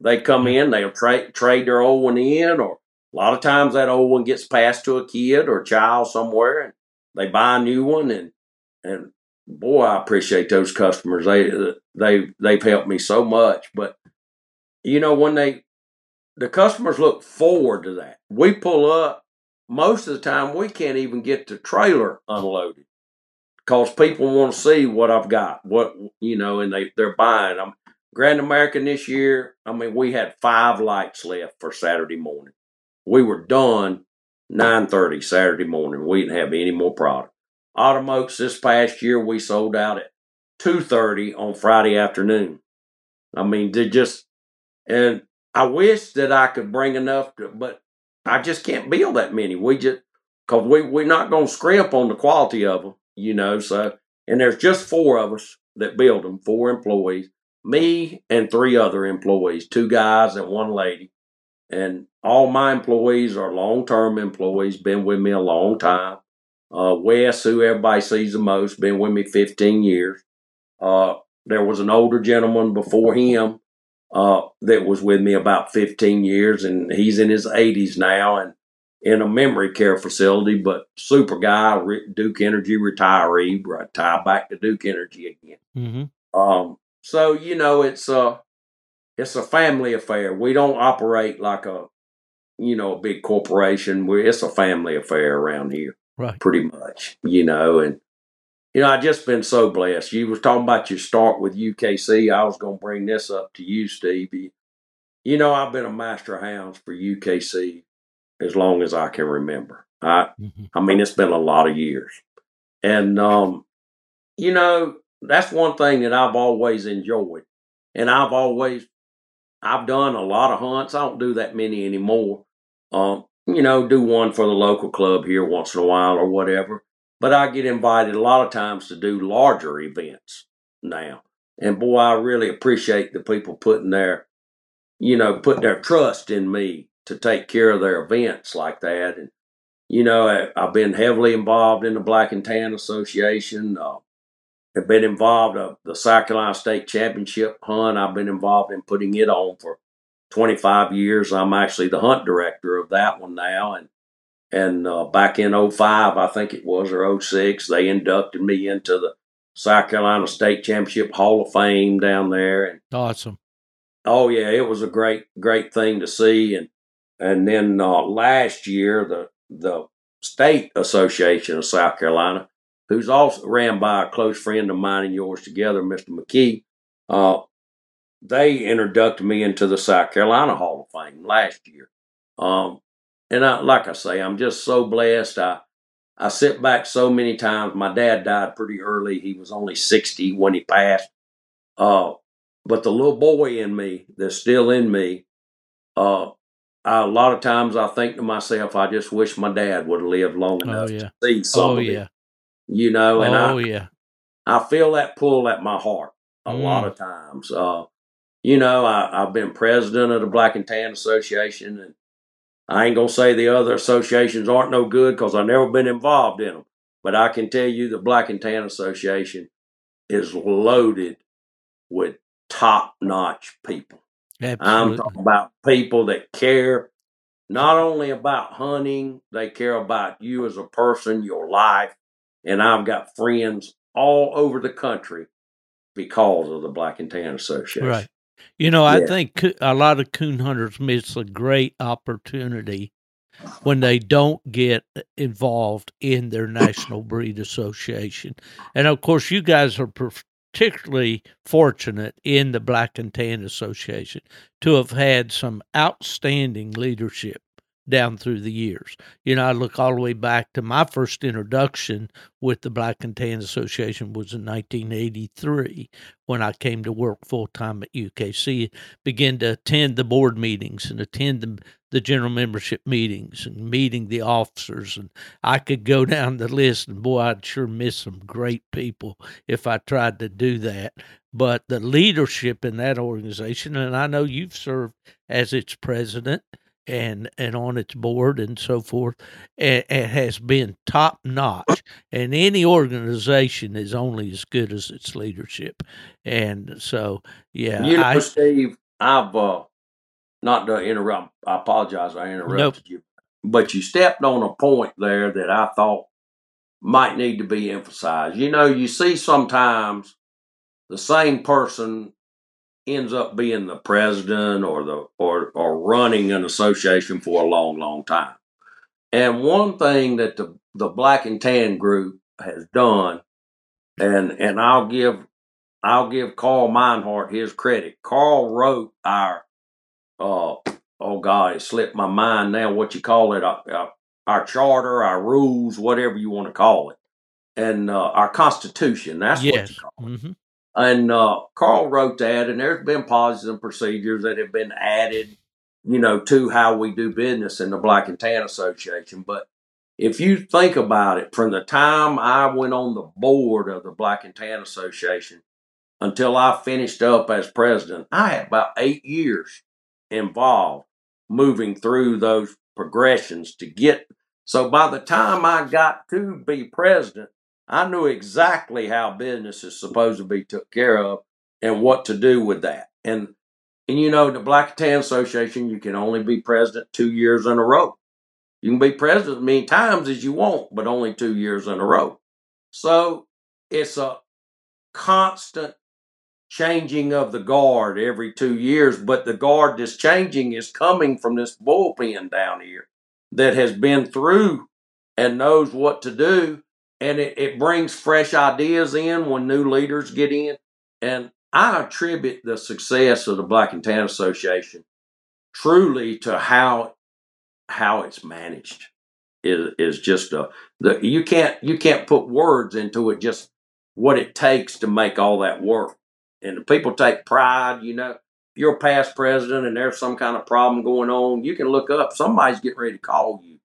They come in, they'll trade trade their old one in, or a lot of times that old one gets passed to a kid or a child somewhere, and they buy a new one. And and boy, I appreciate those customers. They they they've helped me so much. But you know when they the customers look forward to that. We pull up, most of the time we can't even get the trailer unloaded because people want to see what I've got, what you know, and they they're buying. I'm Grand American this year. I mean, we had five lights left for Saturday morning. We were done nine thirty Saturday morning. We didn't have any more product. Autumn Oaks this past year we sold out at two thirty on Friday afternoon. I mean, they just and I wish that I could bring enough, to, but I just can't build that many. We just because we we're not going to scrimp on the quality of them, you know. So and there's just four of us that build them, four employees, me and three other employees, two guys and one lady, and all my employees are long term employees, been with me a long time. Uh, Wes, who everybody sees the most, been with me 15 years. Uh, there was an older gentleman before him uh, that was with me about 15 years, and he's in his 80s now and in a memory care facility, but super guy, Duke Energy retiree, tie back to Duke Energy again. Mm-hmm. Um, so you know, it's a it's a family affair. We don't operate like a you know a big corporation. We it's a family affair around here, right? Pretty much, you know, and you know, I just been so blessed. You was talking about your start with UKC. I was going to bring this up to you, Stevie. You know, I've been a master of hounds for UKC as long as I can remember. I, mm-hmm. I mean, it's been a lot of years, and um, you know, that's one thing that I've always enjoyed, and I've always, I've done a lot of hunts. I don't do that many anymore. Um, you know, do one for the local club here once in a while or whatever but I get invited a lot of times to do larger events now. And boy, I really appreciate the people putting their, you know, putting their trust in me to take care of their events like that. And, you know, I, have been heavily involved in the Black and Tan Association. Uh, have been involved in uh, the South Carolina State Championship hunt. I've been involved in putting it on for 25 years. I'm actually the hunt director of that one now. And and uh, back in 05, I think it was, or 06, they inducted me into the South Carolina State Championship Hall of Fame down there. And awesome. Oh yeah, it was a great, great thing to see. And and then uh, last year, the the State Association of South Carolina, who's also ran by a close friend of mine and yours together, Mr. McKee, uh, they introduced me into the South Carolina Hall of Fame last year. Um, and I, like I say, I'm just so blessed. I I sit back so many times. My dad died pretty early. He was only 60 when he passed. Uh, but the little boy in me that's still in me, uh, a lot of times I think to myself, I just wish my dad would have lived long Oh enough yeah. to see some Oh yeah. it. You know, and Oh I yeah. I feel that pull at my heart a lot Mm. of times. Uh, you know, I, I've been president of the Black and Tan Association, and I ain't gonna say the other associations aren't no good because I've never been involved in them. But I can tell you, the Black and Tan Association is loaded with top notch people. Absolutely. I'm talking about people that care not only about hunting, they care about you as a person, your life. And I've got friends all over the country because of the Black and Tan Association. Right. You know, I Yeah. think a lot of coon hunters miss a great opportunity when they don't get uh, involved in their National Breed Association. And of course, you guys are particularly fortunate in the Black and Tan Association to have had some outstanding leadership down through the years. You know, I look all the way back to my first introduction with the Black and Tan Association was in 1983 when I came to work full time at UKC, began to attend the board meetings and attend the, the general membership meetings and meeting the officers. And I could go down the list, and boy, I'd sure miss some great people if I tried to do that. But the leadership in that organization, and I know you've served as its president and and on its board and so forth, and, and has been top notch. And any organization is only as good as its leadership. And so, yeah, You know, I Steve, I've uh, not to interrupt. I apologize. I interrupted Nope. you, but you stepped on a point there that I thought might need to be emphasized. You know, you see sometimes the same person ends up being the president or the or or running an association for a long, long time. And one thing that the the Black and Tan group has done, and and I'll give I'll give Carl Meinhardt his credit. Carl wrote our uh oh God, it slipped my mind now. What you call it? Uh, uh, our charter, our rules, whatever you want to call it, and uh, our constitution. That's what you call it. hmm And uh, Carl wrote that, and there's been policies and procedures that have been added, you know, to how we do business in the Black and Tan Association. But if you think about it, from the time I went on the board of the Black and Tan Association until I finished up as president, I had about eight years involved moving through those progressions to get. So by the time I got to be president, I knew exactly how business is supposed to be took care of and what to do with that. And and you know, the Black Tan Association, you can only be president two years in a row. You can be president as many times as you want, but only two years in a row. So it's a constant changing of the guard every two years, but the guard that's changing is coming from this bullpen down here that has been through and knows what to do. And it, it brings fresh ideas in when new leaders get in. And I attribute the success of the Black and Tan Association truly to how how it's managed. Is is just a the you can't you can't put words into it just what it takes to make all that work. And the people take pride, you know. You're a past president and there's some kind of problem going on, you can look up somebody's getting ready to call you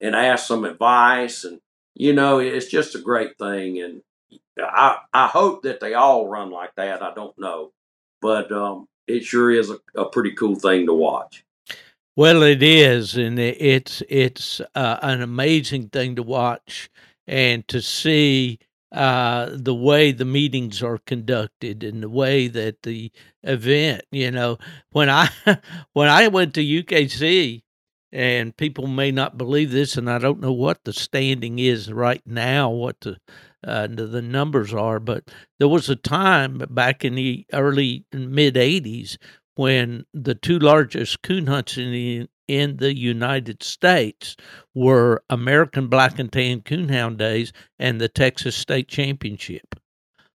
and ask some advice and you know, it's just a great thing and I I hope that they all run like that. I don't know. But um it sure is a, a pretty cool thing to watch. Well, it is, and it's it's uh, an amazing thing to watch and to see uh, the way the meetings are conducted and the way that the event. You know, when I when I went to UKC, and people may not believe this, and I don't know what the standing is right now, what the uh, the numbers are, but there was a time back in the early mid '80s when the two largest coon hunts in the in the United States were American Black and Tan Coonhound Days and the Texas State Championship.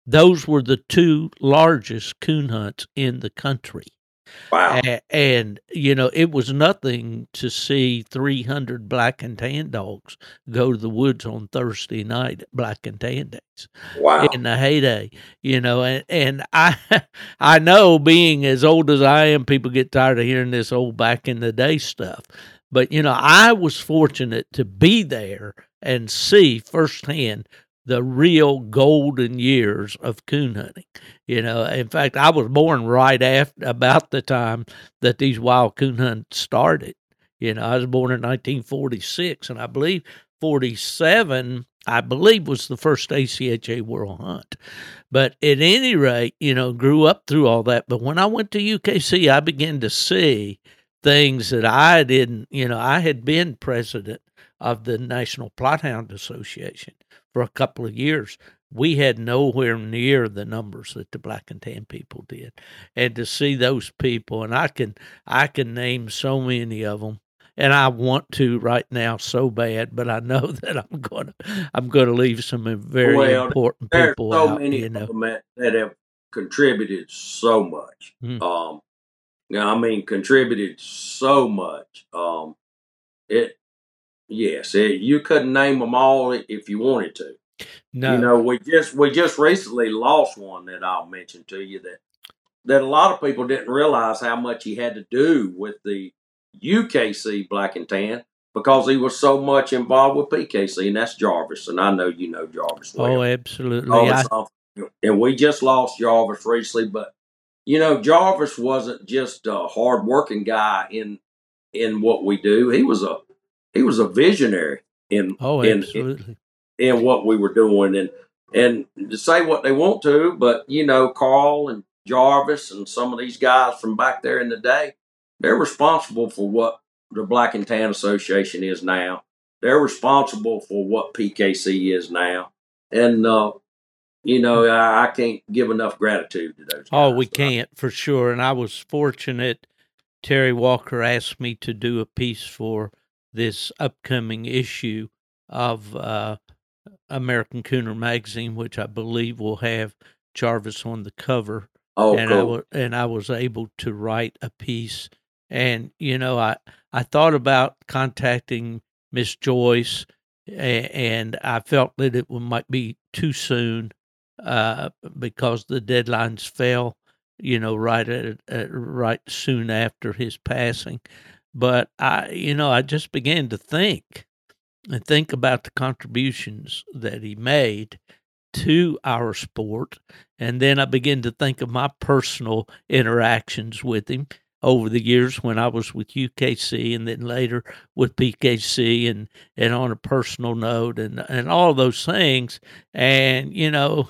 Those were the two largest coon hunts in the country. Wow. A- and you know it was nothing to see 300 black and tan dogs go to the woods on thursday night at black and tan days Wow. in the heyday you know and, and i i know being as old as i am people get tired of hearing this old back in the day stuff but you know i was fortunate to be there and see firsthand the real golden years of coon hunting you know? In fact i was born right after about the time that these wild coon hunts started you know? I was born in 1946 and i believe 47 i believe was the first acha world hunt. But at any rate you know grew up through all that but when i went to ukc i began to see things that i didn't you know i had been president of the national Plott Hound association for a couple of years we had nowhere near the numbers that the black and tan people did and to see those people and i can i can name so many of them and i want to right now so bad but i know that i'm gonna i'm gonna leave some very Well, important people so out many you of know them that, have contributed so much. Hmm. Um, you know, I mean, contributed so much. Um, it, yes, it, you couldn't name them all if you wanted to. no You know, we just we just recently lost one that I'll mention to you that that a lot of people didn't realize how much he had to do with the UKC Black and Tan because he was so much involved with PKC, and that's Jarvis, and I know you know Jarvis well. oh absolutely I. And we just lost Jarvis recently, but you know, Jarvis wasn't just a hard working guy in in what we do. He was a he was a visionary in oh in, in in what we were doing and and to say what they want to, but you know, Carl and Jarvis and some of these guys from back there in the day, they're responsible for what the Black and Tan Association is now. They're responsible for what PKC is now. And uh, you know, I, I can't give enough gratitude to those guys. Oh, we can't for sure. And I was fortunate. Terry Walker asked me to do a piece for this upcoming issue of uh, American Cooner magazine, which I believe will have Jarvis on the cover. Oh, and I cool. wa- and I was able to write a piece. And you know, I I thought about contacting Miss Joyce, a- and I felt that it might be too soon uh, because the deadlines fell. You know, right at, at right soon after his passing. But I, you know, I just began to think and think about the contributions that he made to our sport. And then I began to think of my personal interactions with him over the years when I was with UKC and then later with PKC and, and on a personal note and, and all those things. And, you know,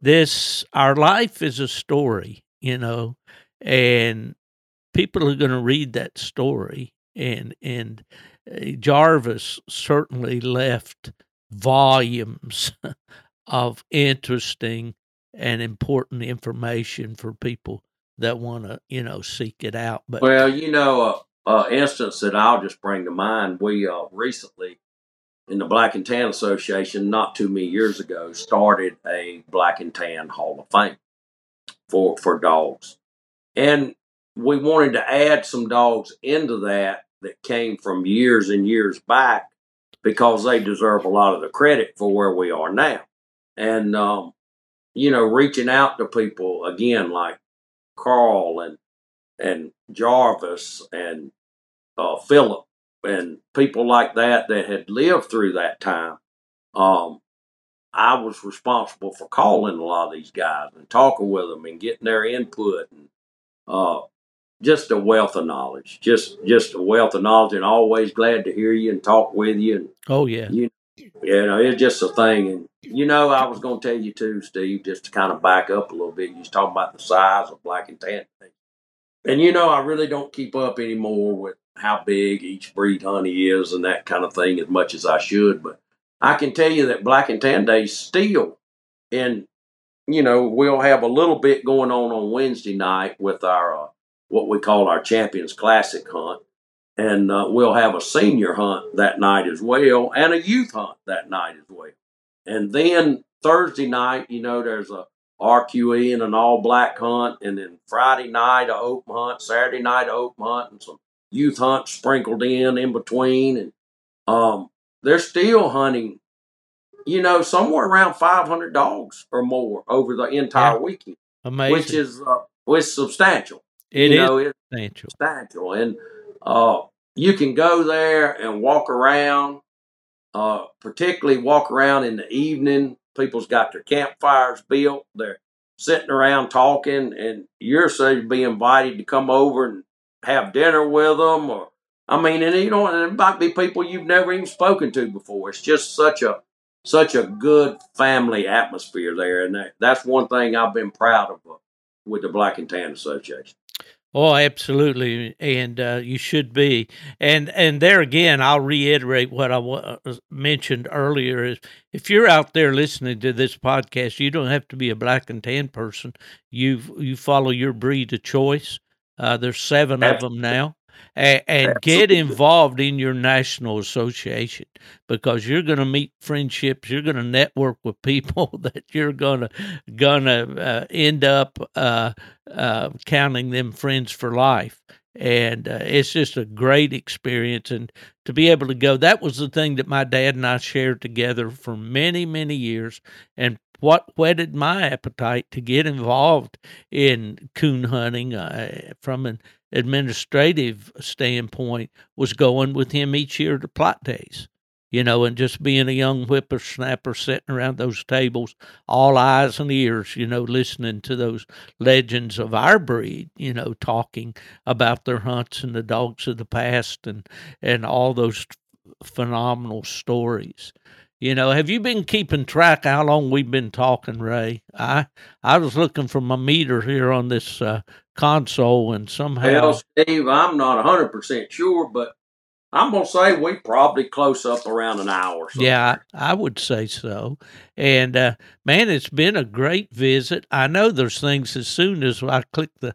this, our life is a story, you know, and people are going to read that story. And, and uh, Jarvis certainly left volumes of interesting and important information for people that want to, you know, seek it out. But Well, you know, uh, uh, instance that I'll just bring to mind. We uh, recently, in the Black and Tan Association, not too many years ago, started a Black and Tan Hall of Fame for for dogs, and we wanted to add some dogs into that that came from years and years back because they deserve a lot of the credit for where we are now, and um, you know, reaching out to people again like Carl and and Jarvis and uh, Philip and people like that that had lived through that time. Um, I was responsible for calling a lot of these guys and talking with them and getting their input and uh, just a wealth of knowledge, just just a wealth of knowledge, and always glad to hear you and talk with you and oh yeah, you you know, it's just a thing. And, you know, I was going to tell you too, Steve, just to kind of back up a little bit. You was talking about the size of black and tan. And, you know, I really don't keep up anymore with how big each breed honey is and that kind of thing as much as I should. But I can tell you that black and tan days still, and, you know, we'll have a little bit going on on Wednesday night with our, uh, what we call our Champions Classic hunt and uh, we'll have a senior hunt that night as well and a youth hunt that night as well and then thursday night you know there's a RQE and an all black hunt, and then Friday night a open hunt, Saturday night a open hunt, and some youth hunts sprinkled in in between, and um, they're still hunting. You know, somewhere around 500 dogs or more over the entire Yeah. weekend, Amazing. which is uh, which is substantial. It you is know, it's substantial. substantial, and uh, you can go there and walk around. Uh, particularly walk around in the evening. People's got their campfires built. They're sitting around talking, and you're so to be invited to come over and have dinner with them. Or I mean, and you know, and it might be people you've never even spoken to before. It's just such a such a good family atmosphere there, and that, that's one thing I've been proud of uh, with the Black and Tan Association. Oh, absolutely, and uh, you should be. And and there again, I'll reiterate what I uh, mentioned earlier: is if you're out there listening to this podcast, you don't have to be a black and tan person. You you follow your breed of choice. Uh, there's seven of them now, and, and get involved in your national association because you're going to meet friendships. You're going to network with people that you're going to gonna uh, end up. Uh, uh, counting them friends for life. And uh, it's just a great experience. And to be able to go, that was the thing that my dad and I shared together for many, many years. And what whetted my appetite to get involved in coon hunting uh, from an administrative standpoint was going with him each year to Plott Days you know, and just being a young whippersnapper sitting around those tables, all eyes and ears, you know, listening to those legends of our breed, you know, talking about their hunts and the dogs of the past and and all those phenomenal stories. You know, have you been keeping track how long we've been talking, Ray? I I was looking for my meter here on this uh, console, and somehow Well, Steve, I'm not 100% sure, but I'm going to say we probably close up around an hour. So. Yeah, I I would say so. And uh, man, it's been a great visit. I know there's things as soon as I click the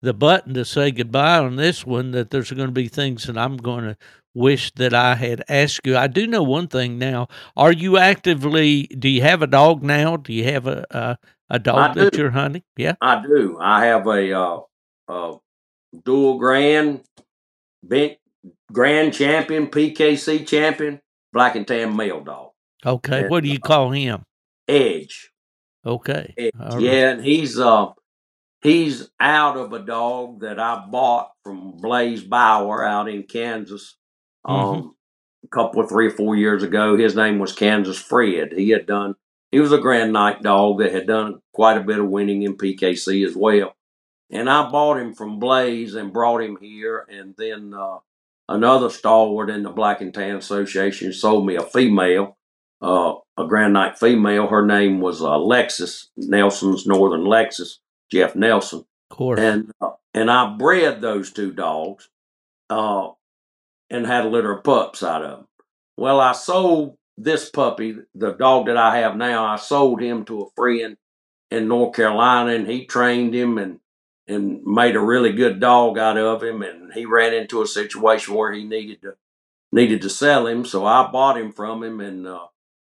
the button to say goodbye on this one that there's going to be things that I'm going to wish that I had asked you. I do know one thing now. Are you actively? Do you have a dog now? Do you have a a, a dog that you're hunting? Yeah. I do. I have a, uh, uh, dual grand, bent, grand champion, PKC champion, black and tan male dog. Okay. Yeah. What do you call him? Edge. Okay. Edge. Right. Yeah, and he's uh he's out of a dog that I bought from Blaze Bauer out in Kansas. Um a couple of three or four years ago. His name was Kansas Fred. He had done he was a grand night dog that had done quite a bit of winning in PKC as well. And I bought him from Blaze and brought him here and then uh another stalwart in the Black and Tan Association sold me a female uh, a Grand Night female. Her name was uh, Lexus Nelson's Northern Lexus, Jeff Nelson, Of course. and uh, and I bred those two dogs, uh, and had a litter of pups out of them. Well, I sold this puppy, the dog that I have now. I sold him to a friend in North Carolina, and he trained him and and made a really good dog out of him. And he ran into a situation where he needed to needed to sell him, so I bought him from him, and uh,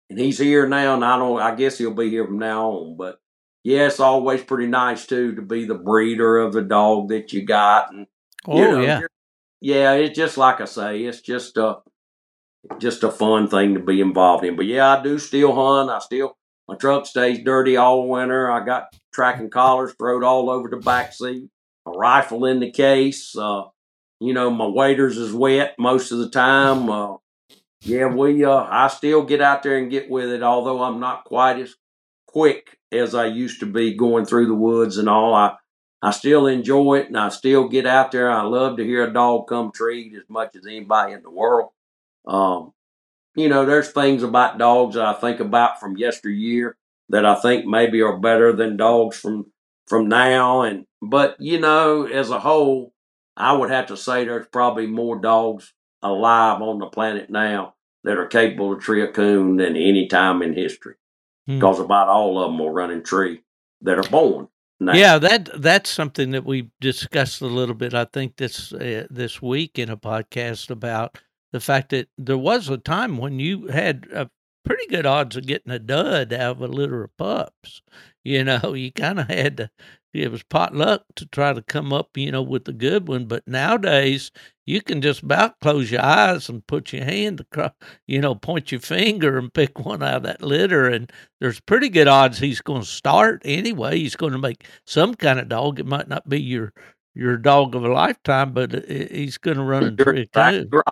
and he's here now. And I don't, I guess he'll be here from now on. But yeah, it's always pretty nice too to be the breeder of the dog that you got, and oh you know, yeah. Yeah. It's just like I say, it's just a just a fun thing to be involved in. But yeah, I do still hunt. I still my truck stays dirty all winter. I got tracking collars thrown all over the back seat, a rifle in the case. Uh, you know, my waders is wet most of the time. Uh, yeah, we uh, I still get out there and get with it, although I'm not quite as quick as I used to be going through the woods and all. I I still enjoy it and I still get out there. I love to hear a dog come treat as much as anybody in the world. Um, you know, there's things about dogs that I think about from yesteryear that I think maybe are better than dogs from from now. And but you know, as a whole, I would have to say there's probably more dogs alive on the planet now that are capable of tree a coon than any time in history. Hmm. Because about all of them will run and tree that are born. Now. Yeah, that that's something that we discussed a little bit. I think this uh, this week in a podcast about the fact that there was a time when you had a pretty good odds of getting a dud out of a litter of pups. You know, you kind of had to. It was pot luck to try to come up, you know, with a good one. But nowadays, you can just about close your eyes and put your hand across, you know, point your finger and pick one out of that litter. And there's pretty good odds he's going to start anyway. He's going to make some kind of dog. It might not be your your dog of a lifetime, but he's going to run into it exactly right.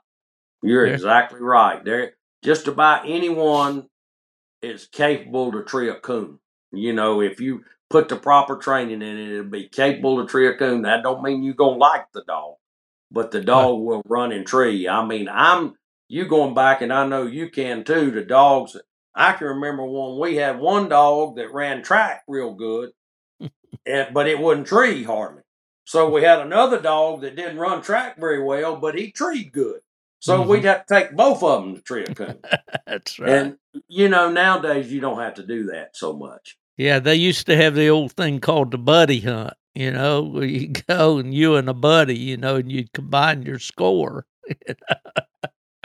You're yeah. exactly right. There, just about anyone is capable to tree a coon. You know, if you put the proper training in it, it'll be capable to tree a coon. That don't mean you're gonna like the dog, but the dog right. will run and tree. I mean, I'm you going back, and I know you can too. The dogs, I can remember one. we had one dog that ran track real good, and, but it wouldn't tree hardly. So we had another dog that didn't run track very well, but he treed good. So mm-hmm. we'd have to take both of them to tree a coon. That's right. And you know, nowadays you don't have to do that so much. Yeah, they used to have the old thing called the buddy hunt. You know, where you go and you and a buddy, you know, and you combine your score.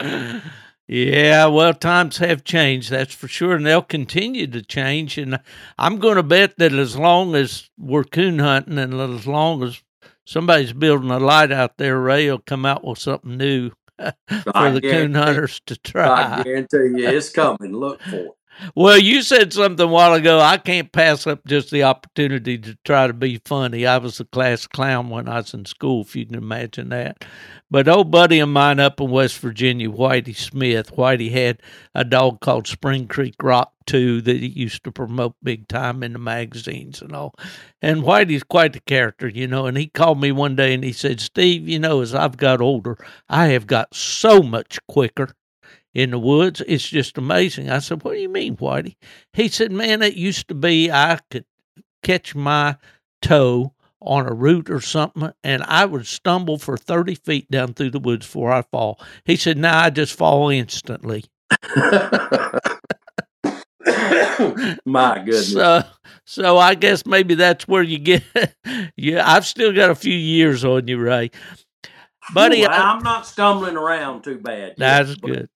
yeah, well, times have changed, that's for sure, and they'll continue to change. And I'm going to bet that as long as we're coon hunting and as long as somebody's building a light out there, Ray will come out with something new for I the coon hunters to try. I guarantee you, it's coming. Look for it. Well, you said something a while ago. I can't pass up just the opportunity to try to be funny. I was a class clown when I was in school, if you can imagine that. But old buddy of mine up in West Virginia, Whitey Smith, Whitey had a dog called Spring Creek Rock 2 that he used to promote big time in the magazines and all. And Whitey's quite the character, you know. And he called me one day and he said, Steve, you know, as I've got older, I have got so much quicker in the woods. It's just amazing. I said, What do you mean, Whitey? He said, Man, it used to be I could catch my toe on a root or something, and I would stumble for 30 feet down through the woods before I fall. He said, Now I just fall instantly. My goodness. So, so I guess maybe that's where you get. yeah, I've still got a few years on you, Ray. Buddy, Ooh, I, am not stumbling around too bad. That's yet, good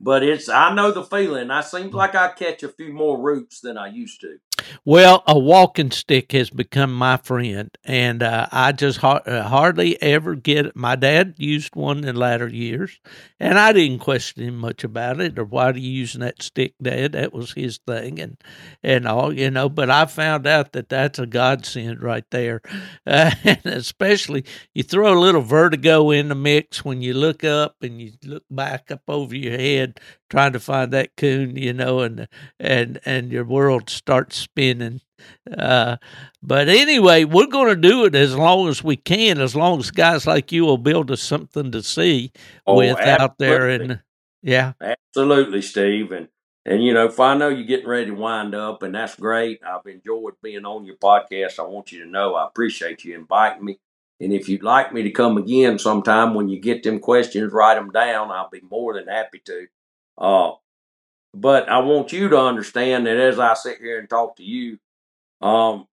but it's I know the feeling. I seems mm. like I catch a few more roots than I used to. Well, a walking stick has become my friend, and uh, I just ha- uh, hardly ever get it. My dad used one in latter years, and I didn't question him much about it or why are you using that stick, Dad? That was his thing, and and all you know. But I found out that that's a godsend right there, uh, and especially you throw a little vertigo in the mix when you look up and you look back up over your head trying to find that coon, you know, and and and your world starts spinning. Uh, but anyway, we're going to do it as long as we can, as long as guys like you will build us something to see oh, with absolutely. out there. And yeah, absolutely, Steve. And and you know, if I know you're getting ready to wind up, and that's great. I've enjoyed being on your podcast. I want you to know I appreciate you inviting me. And if you'd like me to come again sometime when you get them questions, write them down. I'll be more than happy to. Uh, but I want you to understand that as I sit here and talk to you, um,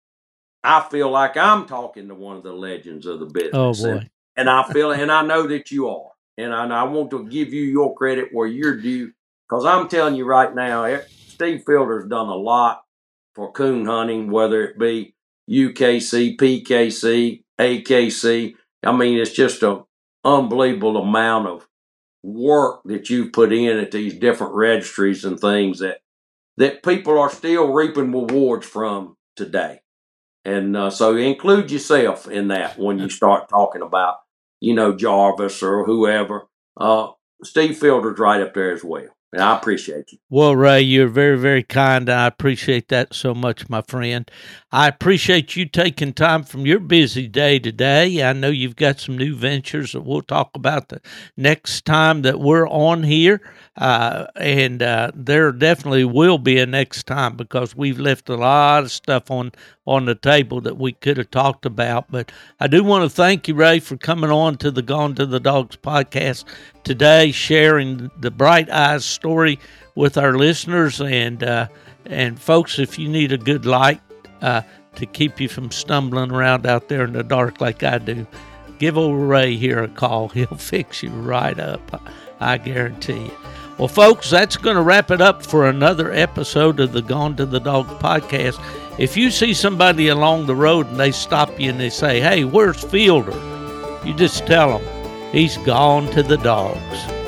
I feel like I'm talking to one of the legends of the business. Oh boy! And, and I feel, and I know that you are, and I, and I want to give you your credit where you're due, because I'm telling you right now, eh, Steve Fielder's done a lot for coon hunting, whether it be UKC, PKC, AKC. I mean, it's just an unbelievable amount of work that you've put in at these different registries and things that that people are still reaping rewards from today. And uh, so include yourself in that when you start talking about, you know, Jarvis or whoever. Uh, Steve Fielder's right up there as well. And I appreciate you. Well, Ray, you're very, very kind. I appreciate that so much, my friend. I appreciate you taking time from your busy day today. I know you've got some new ventures that we'll talk about the next time that we're on here. Uh, and uh, there definitely will be a next time because we've left a lot of stuff on on the table that we could have talked about. But I do want to thank you, Ray, for coming on to the Gone to the Dogs podcast today, sharing the Bright Eyes story with our listeners. And uh, and folks, if you need a good light uh, to keep you from stumbling around out there in the dark like I do, give old Ray here a call. He'll fix you right up. I guarantee you. Well, folks, that's going to wrap it up for another episode of the Gone to the Dogs podcast. If you see somebody along the road and they stop you and they say, Hey, where's Fielder? You just tell them he's gone to the dogs.